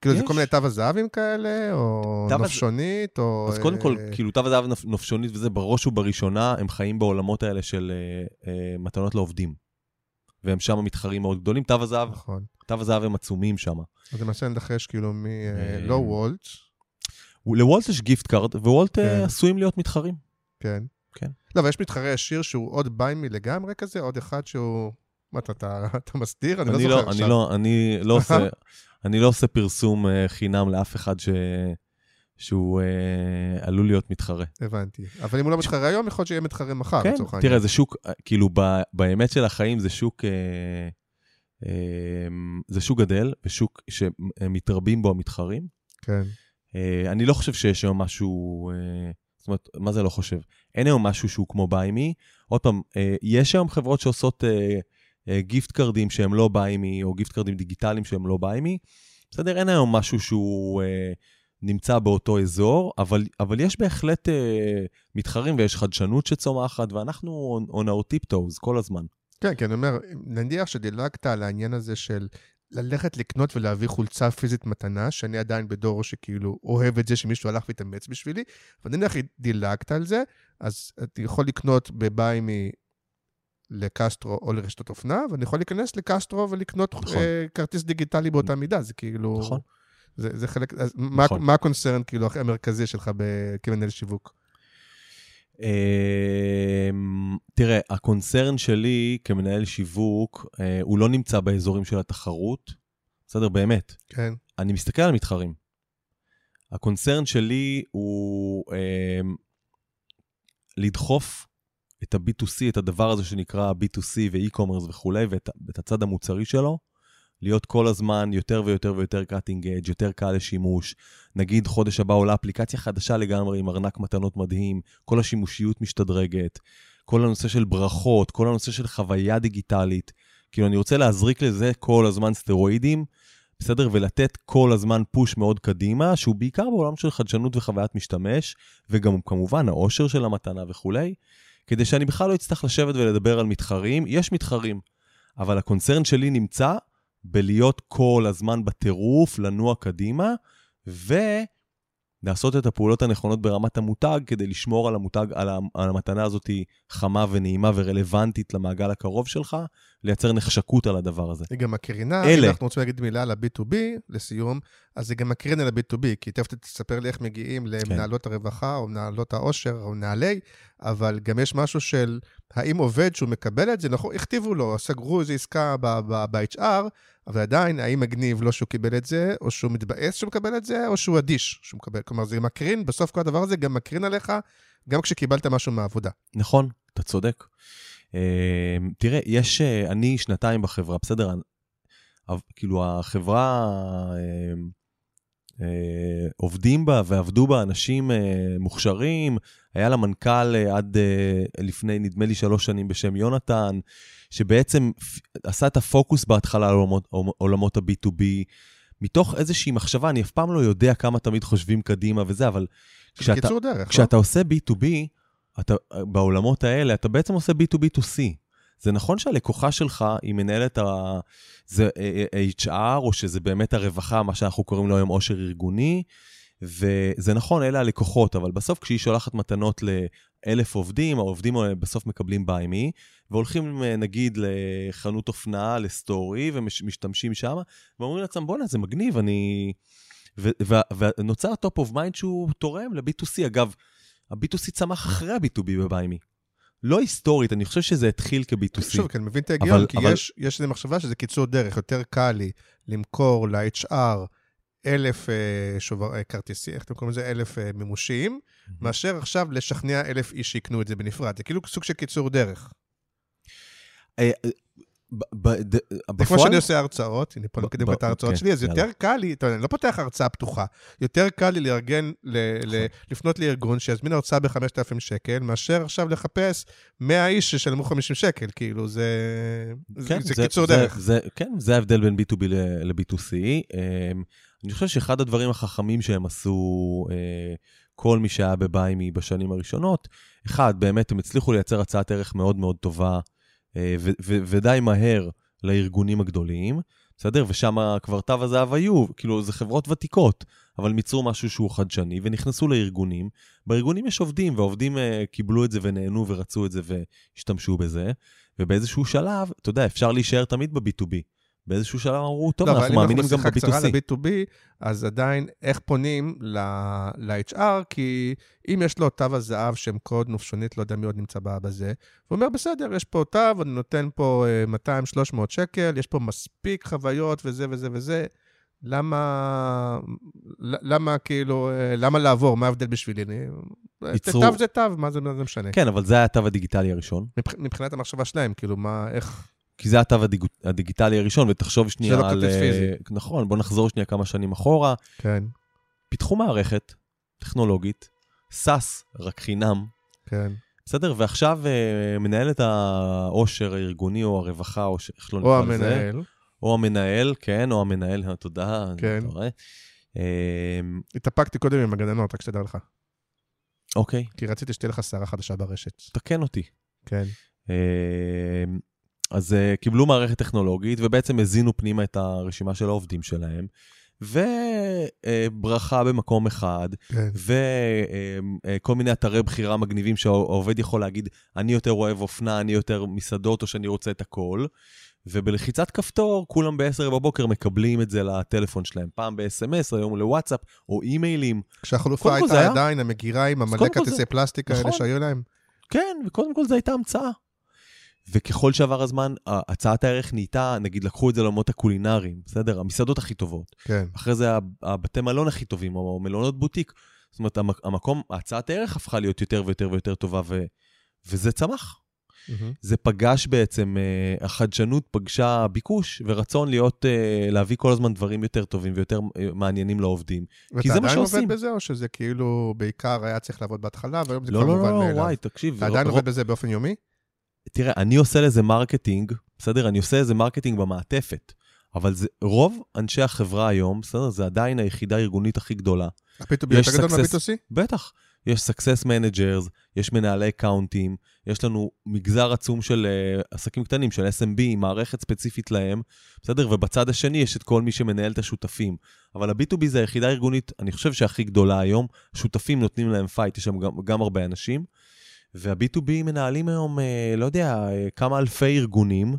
כאילו, יש. זה כל מיני תו הזהבים כאלה, או נופשונית, או... אז קודם כל, אה, כאילו, תו הזהב נופשונית וזה, בראש ובראשונה, הם חיים בעולמות האלה של אה, אה, מתנות לעובדים. והם שם מתחרים מאוד גדולים. תו הזהב, נכון. תו הזהב הם עצומים שם. אז למעשה ננחש כאילו מלא אה, וולט. לוולט יש gift card, ווולט כן. עשויים להיות מתחרים. כן. כן. לא, אבל יש מתחרה ישיר שהוא עוד ביימי לגמרי כזה, עוד אחד שהוא... מה, אתה, אתה, אתה מסתיר? אני, אני לא זוכר לא, עכשיו. אני לא, אני לא עושה, אני לא עושה פרסום uh, חינם לאף אחד ש... שהוא uh, עלול להיות מתחרה. הבנתי. אבל אם הוא לא מתחרה היום, יכול להיות שיהיה מתחרה מחר, כן, לצורך העניין. תראה, זה שוק, כאילו, ב, באמת של החיים זה שוק, uh, uh, זה שוק גדל, ושוק שמתרבים בו המתחרים. כן. Uh, אני לא חושב שיש היום משהו... Uh, זאת אומרת, מה זה לא חושב? אין היום משהו שהוא כמו BuyMe. עוד פעם, אה, יש היום חברות שעושות אה, אה, gift card ים שהם לא BuyMe, או gift card ים דיגיטליים שהם לא BuyMe. בסדר, אין היום משהו שהוא אה, נמצא באותו אזור, אבל, אבל יש בהחלט אה, מתחרים ויש חדשנות שצומחת, ואנחנו on, on our tiptoes כל הזמן. כן, כי אני אומר, נניח שדילגת על העניין הזה של ללכת לקנות ולהביא חולצה פיזית מתנה, שאני עדיין בדור שכאילו אוהב את זה שמישהו הלך והתאמץ בשבילי, אבל נניח דילגת על זה, אז אתה יכול לקנות בביימי לקסטרו או לרשתות אופנה, ואני יכול להיכנס לקסטרו ולקנות נכון. uh, כרטיס דיגיטלי באותה מידה, זה כאילו... נכון. זה, זה חלק, אז נכון. מה, מה הקונצרן כאילו המרכזי שלך כמנהל שיווק? אמ, תראה, הקונצרן שלי כמנהל שיווק, אה, הוא לא נמצא באזורים של התחרות, בסדר? באמת. כן. אני מסתכל על מתחרים. הקונצרן שלי הוא אה, לדחוף את ה-B2C, את הדבר הזה שנקרא B2C ו-e-commerce וכולי, ואת, ואת הצד המוצרי שלו, להיות כל הזמן יותר ויותר ויותר cutting edge, יותר קל לשימוש. נגיד חודש הבא עולה אפליקציה חדשה לגמרי עם ארנק מתנות מדהים, כל השימושיות משתדרגת, כל הנושא של ברכות, כל הנושא של חוויה דיגיטלית. כאילו, אני רוצה להזריק לזה כל הזמן סטרואידים, בסדר? ולתת כל הזמן פוש מאוד קדימה, שהוא בעיקר בעולם של חדשנות וחוויית משתמש, וגם כמובן העושר של המתנה וכולי, כדי שאני בכלל לא אצטרך לשבת ולדבר על מתחרים. יש מתחרים. אבל הקונצרן שלי נמצא בלהיות כל הזמן בטירוף, לנוע קדימה, ולעשות את הפעולות הנכונות ברמת המותג כדי לשמור על המותג, על, המתנה הזאת חמה ונעימה ורלוונטית למעגל הקרוב שלך, לייצר נחשקות על הדבר הזה. היא גם מקרינה, אלה. אם אנחנו רוצים להגיד מילה על ה-B2B, לסיום, אז זה גם מקרין על ה-B2B, כי תכף תספר לי איך מגיעים למנהלות הרווחה, או מנהלות העושר, או מנהלי, אבל גם יש משהו של האם עובד שהוא מקבל את זה, נכון, הכתיבו לו, סגרו איזו עסקה ב-HR, אבל עדיין, האם מגניב לו שהוא קיבל את זה, או שהוא מתבאס שהוא מקבל את זה, או שהוא אדיש שהוא מקבל. כלומר, זה מקרין, בסוף כל הדבר הזה גם מקרין עליך, גם כשקיבלת משהו מהעבודה. נכון, אתה צודק. אה, תראה, יש, אה, אני שנתיים בחברה, בסדר? כאילו, החברה, אה, אה, עובדים בה ועבדו בה אנשים אה, מוכשרים. היה לה מנכ"ל עד לפני, נדמה לי, שלוש שנים בשם יונתן, שבעצם עשה את הפוקוס בהתחלה על עולמות, עולמות ה-B2B, מתוך איזושהי מחשבה, אני אף פעם לא יודע כמה תמיד חושבים קדימה וזה, אבל כשאתה, דרך, כשאתה עושה B2B, אתה, בעולמות האלה, אתה בעצם עושה B2B2C. זה נכון שהלקוחה שלך היא מנהלת ה... זה אה, אה, HR, או שזה באמת הרווחה, מה שאנחנו קוראים לו היום עושר ארגוני, וזה נכון, אלה הלקוחות, אבל בסוף כשהיא שולחת מתנות לאלף עובדים, העובדים בסוף מקבלים ביי מי, והולכים אה, נגיד לחנות אופנה, לסטורי, ומשתמשים שם, ואומרים לעצמם, בואנה, זה מגניב, אני... ונוצר top of mind שהוא תורם ל-B2C. אגב, ה-B2C צמח אחרי ה-B2B ב BuyMe. לא היסטורית, אני חושב שזה התחיל כ-B2C. שוב, כי אני מבין את ההיגיון, אבל- כי אבל- יש, יש איזו מחשבה שזה קיצור דרך, יותר קל לי למכור ל-HR אלף אה, שובר, אה, כרטיסים, איך אתם קוראים לזה? אלף אה, מימושים, מאשר עכשיו לשכנע אלף איש שיקנו את זה בנפרד. זה כאילו סוג של קיצור דרך. זה כמו שאני עושה הרצאות, הנה פה מקדם את ההרצאות כן, שלי, אז. יותר קל לי, אני לא פותח הרצאה פתוחה, יותר קל לי לארגן, נכון. לפנות לארגון שיזמין הרצאה ב-5,000 שקל, מאשר עכשיו לחפש 100 איש ששלמו 50 שקל, כאילו, זה כן, קיצור דרך. כן, זה ההבדל בין B2B ל- ל-B2C. אמ, אני חושב שאחד הדברים החכמים שהם עשו, אה, כל מי שהיה בביימי בשנים הראשונות, אחד, באמת הם הצליחו לייצר הצעת ערך מאוד מאוד טובה, ודי מהר לארגונים הגדולים, בסדר? ושם כבר תו הזהב היו, כאילו, זה חברות ותיקות, אבל הם ייצרו משהו שהוא חדשני, ונכנסו לארגונים. בארגונים יש עובדים, והעובדים אה, קיבלו את זה ונהנו ורצו את זה והשתמשו בזה. ובאיזשהו שלב, אתה יודע, אפשר להישאר תמיד ב-B2B. באיזשהו שלב אמרו, טוב, לא, אבל אנחנו אם מאמינים גם בשיחה קצרה ב-B2C. ל-B2B, אז עדיין איך פונים ל-HR, כי אם יש לו תו הזהב שהם קוד נופשונית, לא יודע מי עוד נמצא בזה, הוא אומר, בסדר, יש פה תו, אני נותן פה אה, 200-300 שקל, יש פה מספיק חוויות וזה וזה וזה. למה, למה כאילו, אה, למה לעבור? מה ההבדל בשבילי? אני- ייצרו- תו זה תו, מה זה, מה זה משנה? כן, אבל זה היה התו הדיגיטלי הראשון. מבח- מבחינת המחשבה שלהם, כאילו, מה, איך... כי זה התו הדיג... הדיגיטלי הראשון, ותחשוב שנייה לא על... אה. נכון, בוא נחזור שנייה כמה שנים אחורה. כן, פיתחו מערכת טכנולוגית, סאס, רק חינם, כן. בסדר? ועכשיו אה, מנהלת העושר הארגוני או הרווחה, או ש- איך לא או נקרא לזה. המנהל. או המנהל, כן, או המנהל, תודה. כן. אתה רואה? אה, התאפקתי קודם עם הגננות, רק שתדע לך. אוקיי, כי רציתי שתהיה לך שערה חדשה ברשת. תקן אותי. כן. אה, אז אה, קיבלו מערכת טכנולוגית, ובעצם הזינו פנימה את הרשימה של העובדים שלהם, וברכה במקום אחד, כן. וכל מיני אתרי בחירה מגניבים שהעובד יכול להגיד, אני יותר אוהב אופנה, אני יותר מסעדות, או שאני רוצה את הכל. ובלחיצת כפתור, כולם ב-10 בבוקר מקבלים את זה לטלפון שלהם. פעם ב-SMS, היום לוואטסאפ, או אימיילים. כשהחלופה הייתה עדיין המגירה עם המלא כרטיסי זה- פלסטיק האלה נכון. שהיו להם. כן, וקודם כל זו הייתה המצאה. וככל שעבר הזמן, הצעת הערך נהייתה, נגיד, לקחו את זה לעולמות הקולינריים, בסדר? המסעדות הכי טובות. כן. אחרי זה הבתי מלון הכי טובים, או מלונות בוטיק. זאת אומרת, המק- המקום, הצעת הערך הפכה להיות יותר ויותר ויותר טובה, ו, וזה צמח. מהמם. זה פגש בעצם, אה, החדשנות פגשה ביקוש ורצון להיות, אה, להביא כל הזמן דברים יותר טובים ויותר אה, מעניינים לעובדים. כי זה ואתה מה עדיין שעושים. עובד בזה, או שזה כאילו בעיקר היה צריך לעבוד בהתחלה, והיום זה לא, כבר לא, מובן לא, מאליו? וואי, תקשיב. אתה עדיין רוב- עובד בזה באופן יומי? תראה, אני עושה לזה marketing, בסדר? אני עושה לזה marketing במעטפת. אבל זה, רוב אנשי החברה היום, בסדר? זה עדיין היחידה הארגונית הכי גדולה. ה-B2B יש יותר גדול success- מה-B2C? בטח. יש success managers, יש מנהלי account ים, יש לנו מגזר עצום של אה, עסקים קטנים, של SMB, מערכת ספציפית להם, בסדר? ובצד השני יש את כל מי שמנהל את השותפים. אבל ה-B2B זה היחידה הארגונית, אני חושב שהכי גדולה היום. שותפים נותנים להם fight, יש שם גם, גם הרבה אנשים. וה-B2B מנהלים היום, אה, לא יודע, אה, כמה אלפי ארגונים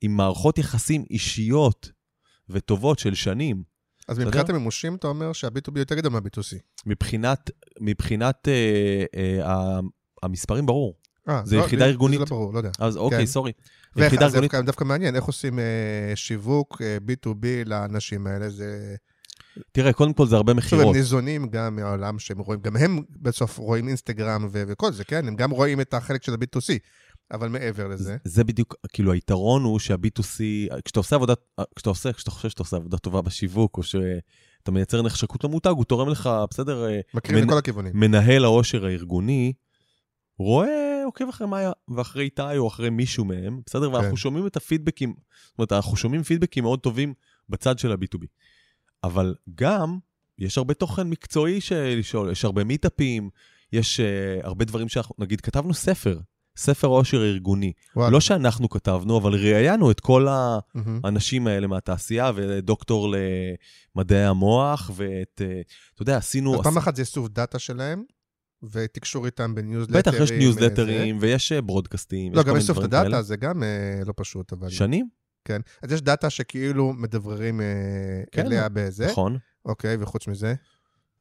עם מערכות יחסים אישיות וטובות של שנים. אז מבחינת יודע? המימושים, אתה אומר שה-B2B יותר גדול מה-B2C. מבחינת, מבחינת אה, אה, ה- המספרים, ברור. אה, זה לא, יחידה לי- ארגונית. זה לא ברור, לא יודע. אז אוקיי, כן. סורי. ואיך, יחידה ארגונית, דווקא, דווקא מעניין, איך עושים אה, שיווק אה, B2B לאנשים האלה? זה... תראה, קודם כל זה הרבה שוב, הם מכירות. ניזונים גם מהעולם שהם רואים, גם הם בסוף רואים אינסטגרם ו- וכל זה, כן? הם גם רואים את החלק של ה-B2C, אבל מעבר לזה. זה בדיוק, כאילו היתרון הוא שה-B2C, כשאתה עושה עבודה, כשאתה עושה, כשאתה חושב שאתה עושה עבודה טובה בשיווק, או שאתה מייצר נחשקות למותג, הוא תורם לך, בסדר, אה, מכירים מנ- לכל הכיוונים. מנהל העושר הארגוני, רואה, עוקב אחרי מאיה ואחרי איתי או אחרי מישהו מהם, בסדר? ואנחנו כן. שומעים את הפידבקים, זאת אומרת, אנחנו שומעים פידבקים מאוד טובים בצד של ה-B2B. אבל גם, יש הרבה תוכן מקצועי לשאול, יש הרבה מיטאפים, יש אה, הרבה דברים שאנחנו, נגיד, כתבנו ספר, ספר אושר ארגוני. וואלה. לא שאנחנו כתבנו, אבל ראיינו את כל. האנשים האלה מהתעשייה, ודוקטור למדעי המוח, ואת, אה, אתה יודע, עשינו... אז פעם אחת זה איסוף דאטה שלהם, ותקשור איתם בניוזלטרים. בטח, יש ניוזלטרים, ויש אה, broadcast ים. לא, גם איסוף את הדאטה. זה גם לא פשוט, אבל... שנים, כן. אז יש דאטה שכאילו מדבררים אה, כן, אליה בזה. נכון. אוקיי, וחוץ מזה?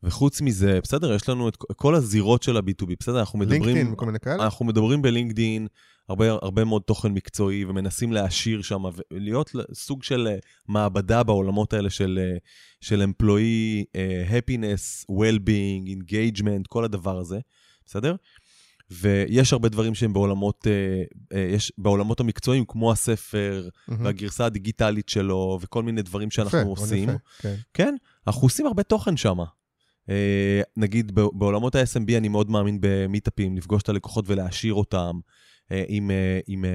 וחוץ מזה, בסדר, יש לנו את כל הזירות של ה-B2B, בסדר, אנחנו מדברים... לינקדאין וכל מיני כאלה? אנחנו מדברים בלינקדין, הרבה, הרבה מאוד תוכן מקצועי, ומנסים להעשיר שם, ולהיות סוג של אה, מעבדה בעולמות האלה של, אה, של employee, happiness, well-being, engagement, כל הדבר הזה, בסדר? ויש הרבה דברים שהם בעולמות, אה, אה, יש בעולמות המקצועיים, כמו הספר, מהמם. והגרסה הדיגיטלית שלו, וכל מיני דברים שאנחנו יפה, עושים. יפה, כן. כן, אנחנו עושים הרבה תוכן שם. Uh, נגיד, בעולמות ה-SMB אני מאוד מאמין במיטאפים, לפגוש את הלקוחות ולהעשיר אותם. עם, עם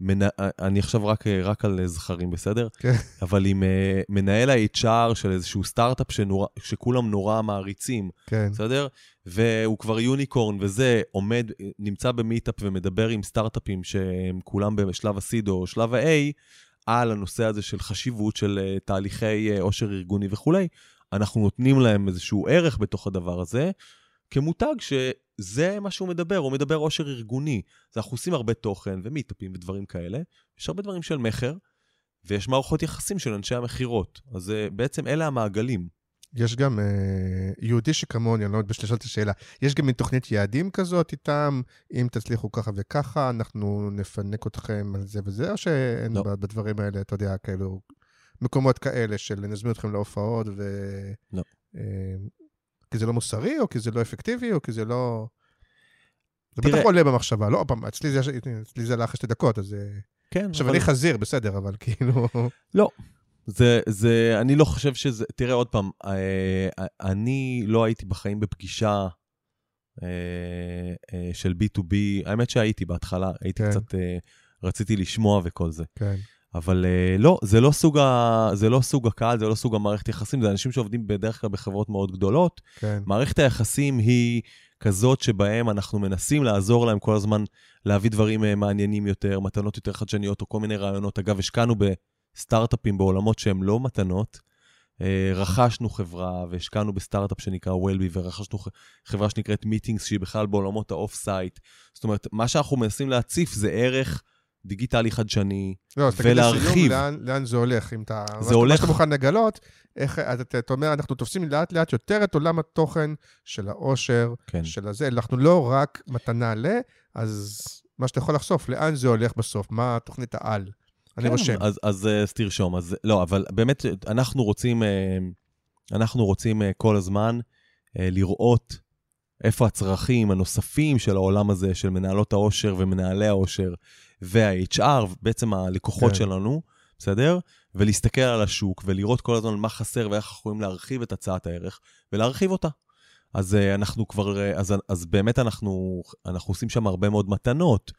מנה, uh, אני עכשיו רק, uh, רק על uh, זכרים, בסדר? כן. אבל עם מנהל ה-HR של איזשהו סטארט-אפ שנורא, שכולם נורא מעריצים, כן. בסדר? והוא כבר יוניקורן וזה, עומד, נמצא במיטאפ ומדבר עם סטארט-אפים שהם כולם בשלב ה-seed או שלב ה-A, על הנושא הזה של חשיבות של אה, תהליכי אה, עושר ארגוני וכולי. אנחנו נותנים להם איזשהו ערך בתוך הדבר הזה, כמותג שזה מה שהוא מדבר, הוא מדבר עושר ארגוני. אז אנחנו עושים הרבה תוכן ומיטאפים ודברים כאלה. יש הרבה דברים של מכר, ויש מערכות יחסים של אנשי המכירות. אז אה, בעצם אלה המעגלים. יש גם אה, יהודי שכמוני, אני לא מתבייש לשאול את השאלה, יש גם מין תוכנית יעדים כזאת איתם, אם תצליחו ככה וככה, אנחנו נפנק אתכם על זה וזה, או שאין לא. בדברים האלה, אתה יודע, כאלו, מקומות כאלה של נזמין אתכם להופעות, ו... לא. אה, כי זה לא מוסרי, או כי זה לא אפקטיבי, או כי זה לא... זה תראה- בטח עולה במחשבה, לא, פעם, אצלי זה, אצלי זה עלה אחרי שתי דקות, אז... אה, כן, עכשיו, אבל- אני חזיר, בסדר, אבל כאילו... זה, זה, אני לא חושב שזה, תראה עוד פעם, אה, אני לא הייתי בחיים בפגישה אה, אה, של B2B, האמת שהייתי בהתחלה, הייתי כן. קצת, אה, רציתי לשמוע וכל זה. כן. אבל אה, לא, זה לא, סוג ה, זה לא סוג הקהל, זה לא סוג המערכת יחסים, זה אנשים שעובדים בדרך כלל בחברות מאוד גדולות. כן. מערכת היחסים היא כזאת שבהם אנחנו מנסים לעזור להם כל הזמן להביא דברים אה, מעניינים יותר, מתנות יותר חדשניות או כל מיני רעיונות. אגב, השקענו בסטארט-אפים בעולמות שהם לא מתנות. אה, רכשנו חברה והשקענו בסטארט-אפ שנקרא וולבי, ורכשנו חברה שנקראת מיטינגס, שהיא בכלל בעולמות ה off-site. זאת אומרת, מה שאנחנו מנסים להציף זה ערך דיגיטלי חדשני, לא, אז תגיד לסיום, ולהרחיב. לאן, לאן זה הולך, אם אתה... זה הולך- מה שאתה מוכן לגלות, איך, אז אתה, אתה אומר, אנחנו תופסים לאט לאט יותר את עולם התוכן של האושר, כן. של הזה, אנחנו לא רק מתנה ל, אז מה שאתה יכול לחשוף, לאן זה הולך בסוף, מה תוכנית העל. אני כן, רושם. אז, אז, אז תרשום. אז לא, אבל באמת, אנחנו רוצים, אה, אנחנו רוצים אה, כל הזמן אה, לראות איפה הצרכים הנוספים של העולם הזה, של מנהלות העושר ומנהלי העושר וה-HR, בעצם הלקוחות כן. שלנו, בסדר? ולהסתכל על השוק ולראות כל הזמן מה חסר ואיך אנחנו יכולים להרחיב את הצעת הערך ולהרחיב אותה. אז אה, אנחנו כבר, אה, אז, אז באמת אנחנו, אנחנו עושים שם הרבה מאוד מתנות.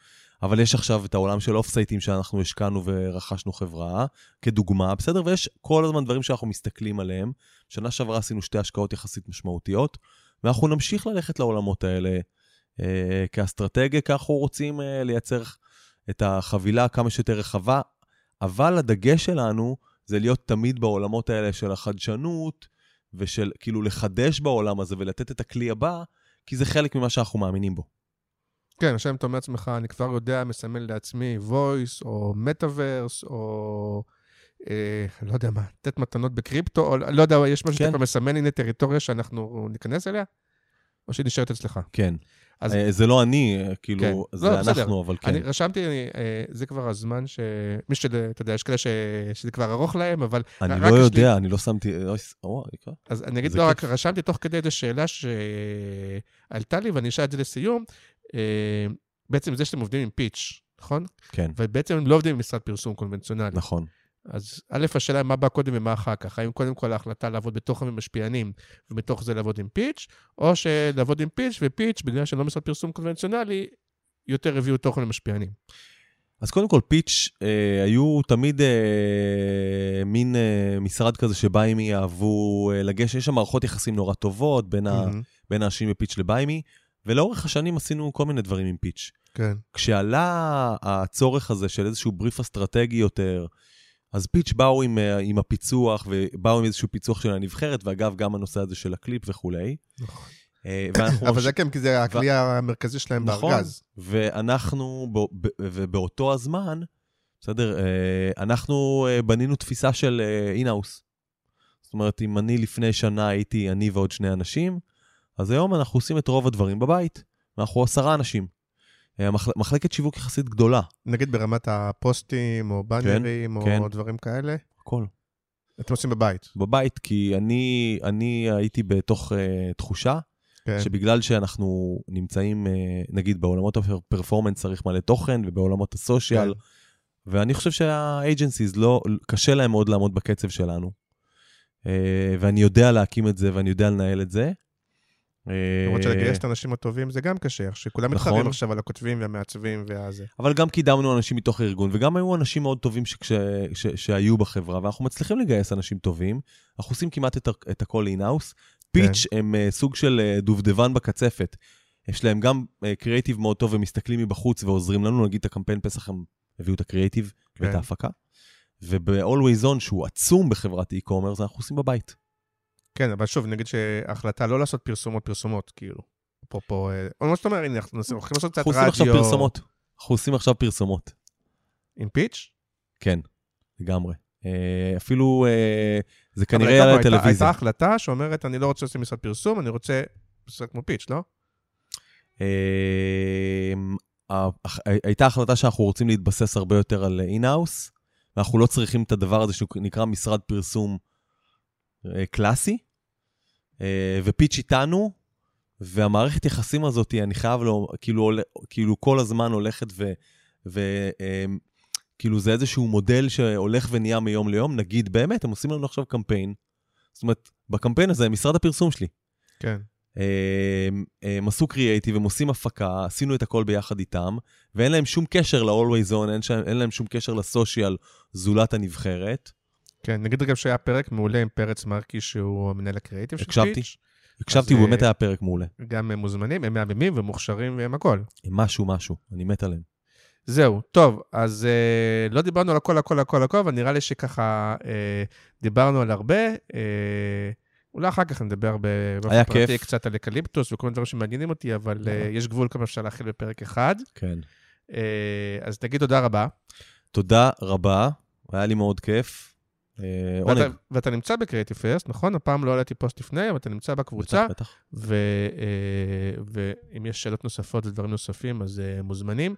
אבל יש עכשיו את העולם של אוף סייטים שאנחנו השקענו ורכשנו חברה, כדוגמה, בסדר? ויש כל הזמן דברים שאנחנו מסתכלים עליהם. שנה שעברה עשינו שתי השקעות יחסית משמעותיות, ואנחנו נמשיך ללכת לעולמות האלה אה, כאסטרטגיה, כי אנחנו רוצים אה, לייצר את החבילה כמה שיותר רחבה, אבל הדגש שלנו זה להיות תמיד בעולמות האלה של החדשנות, ושל כאילו לחדש בעולם הזה ולתת את הכלי הבא, כי זה חלק ממה שאנחנו מאמינים בו. כן, עכשיו אם אתה אומר לעצמך, אני כבר יודע, מסמן לעצמי voice, או metaverse, או אה, לא יודע מה, לתת מתנות בקריפטו, או לא יודע, יש משהו כן. שאתה מסמן, הנה טריטוריה שאנחנו ניכנס אליה? או שהיא נשארת אצלך? כן. אז- אה, זה לא אני, אה, כאילו, כן. זה לא, בסדר. אנחנו, אבל כן. אני רשמתי, אני, אה, זה כבר הזמן ש... מי שאתה יודע, יש כאלה ש... שזה כבר ארוך להם, אבל... אני לא יש לי- יודע, אני לא שמתי... אוי. אז אני אגיד, לא, כיף. רק רשמתי תוך כדי איזו שאלה שעלתה לי, ואני אשאל את זה לסיום. אה, בעצם זה שאתם עובדים עם פיץ', נכון? כן, ובעצם הם לא עובדים עם משרד פרסום קונבנציונלי. נכון. אז א', השאלה היא מה בא קודם ומה אחר כך. האם קודם כל ההחלטה לעבוד בתוכן ומשפיענים, ומתוך זה לעבוד עם פיץ', או שלעבוד עם פיץ', ופיץ', בגלל שלא משרד פרסום קונבנציונלי, יותר הביאו תוכן למשפיענים. אז קודם כל, פיץ', אה, היו תמיד אה, מין אה, משרד כזה שביימי אהבו אה, לגשת, יש שם מערכות יחסים נורא טובות בין, ה. בין האנשים בפיץ' לביימי, ולאורך השנים עשינו כל מיני דברים עם פיץ'. כן. כשעלה הצורך הזה של איזשהו בריף אסטרטגי יותר, אז פיץ' באו עם, אה, עם הפיצוח, ובאו עם איזשהו פיצוח של הנבחרת, ואגב, גם הנושא הזה של הקליפ וכולי. נכון. אה, ואנחנו אבל זה כן, כי זה הכלי המרכזי שלהם נכון, בארגז. ואנחנו, ב- ב- ובאותו הזמן, בסדר, אה, אנחנו בנינו תפיסה של אינהאוס. זאת אומרת, אם אני לפני שנה הייתי אני ועוד שני אנשים, אז היום אנחנו עושים את רוב הדברים בבית. אנחנו עשרה אנשים. אה, מחלקת שיווק יחסית גדולה, נגיד ברמת הפוסטים, או באנרים, כן. או דברים כאלה, הכל. אתם עושים בבית. בבית, כי אני, אני הייתי בתוך uh, תחושה כן. שבגלל שאנחנו נמצאים, uh, נגיד, בעולמות הפרפורמנס צריך מלא תוכן, ובעולמות הסושיאל, כן. ואני חושב שה agencies לא, קשה להם מאוד לעמוד בקצב שלנו. אה, ואני יודע להקים את זה, ואני יודע לנהל את זה. אה, למרות שלגייס את האנשים הטובים זה גם קשה, שכולם נכון. מתחרים עכשיו על הכותבים והמעצבים והזה. אבל גם קידמנו אנשים מתוך הארגון, וגם היו אנשים מאוד טובים שכש, ש, שהיו בחברה, ואנחנו מצליחים לגייס אנשים טובים. אנחנו עושים כמעט את, הכל in-house. פיץ' הם אה, סוג של אה, דובדבן בקצפת. יש להם גם קריאיטיב מאוד טוב, ומסתכלים מבחוץ ועוזרים לנו, נגיד את הקמפיין פסח הם הביאו את הקריאיטיב ואת כן. ההפקה. וב-Always On, שהוא עצום בחברת e-commerce, אנחנו עושים בבית. כן, אבל שוב, נגיד שההחלטה לא לעשות פרסומות, פרסומות, כאילו. אפרופו, אה, או מה שאתה אומר, הנה, אנחנו הולכים לעשות קצת אנחנו עושים עכשיו רדיו. פרסומות. אנחנו עושים עכשיו פרסומות. עם פיץ'? כן, לגמרי. אה, אפילו, אה, זה כנראה הייתה- לטלוויזיה. הייתה החלטה שאומרת, אני לא רוצה לעשות משרד פרסום, אני רוצה משרד כמו פיץ', לא? הייתה החלטה שאנחנו רוצים להתבסס הרבה יותר על אינהאוס, ואנחנו לא צריכים את הדבר הזה שנקרא משרד פרסום קלאסי, ופיץ' איתנו, והמערכת יחסים הזאת, אני חייב לו, כאילו, כאילו כל הזמן הולכת ו... ו אמ, כאילו זה איזשהו מודל שהולך ונהיה מיום ליום, נגיד באמת, הם עושים לנו עכשיו קמפיין, זאת אומרת, בקמפיין הזה, משרד הפרסום שלי, כן. הם, הם עשו קריאייטיב, הם עושים הפקה, עשינו את הכל ביחד איתם, ואין להם שום קשר ל-Always On, אין, שם, אין להם שום קשר לסושיאל זולת הנבחרת. כן, נגיד אגב שהיה פרק מעולה עם פרץ מרקי, שהוא המנהל הקריאיטיב של הקשבתי. פיץ'. הקשבתי, אז, הוא באמת אה, היה פרק מעולה. גם הם מוזמנים, הם מהממים ומוכשרים והם הכל. משהו, משהו, אני מת עליהם. זהו, טוב, אז אה, לא דיברנו על הכל, הכל, הכל, הכל, אבל נראה לי שככה אה, דיברנו על הרבה. אה, אולי אחר כך נדבר באופן פרטי כיף. קצת על אקליפטוס וכל מיני דברים שמעניינים אותי, אבל אה, יש גבול כמה אפשר להכיל בפרק אחד. כן. אה, אז תגיד תודה רבה. תודה רבה, היה לי מאוד כיף. אה, ואתה, עונג. ואתה נמצא ב Creative First, נכון? הפעם לא העליתי פוסט לפני, אבל אתה נמצא בקבוצה, בטח, בטח. ו, אה, ואם יש שאלות נוספות ודברים נוספים, אז אה, מוזמנים.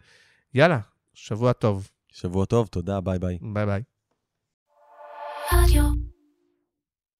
יאללה, שבוע טוב. שבוע טוב, תודה, ביי ביי. ביי ביי.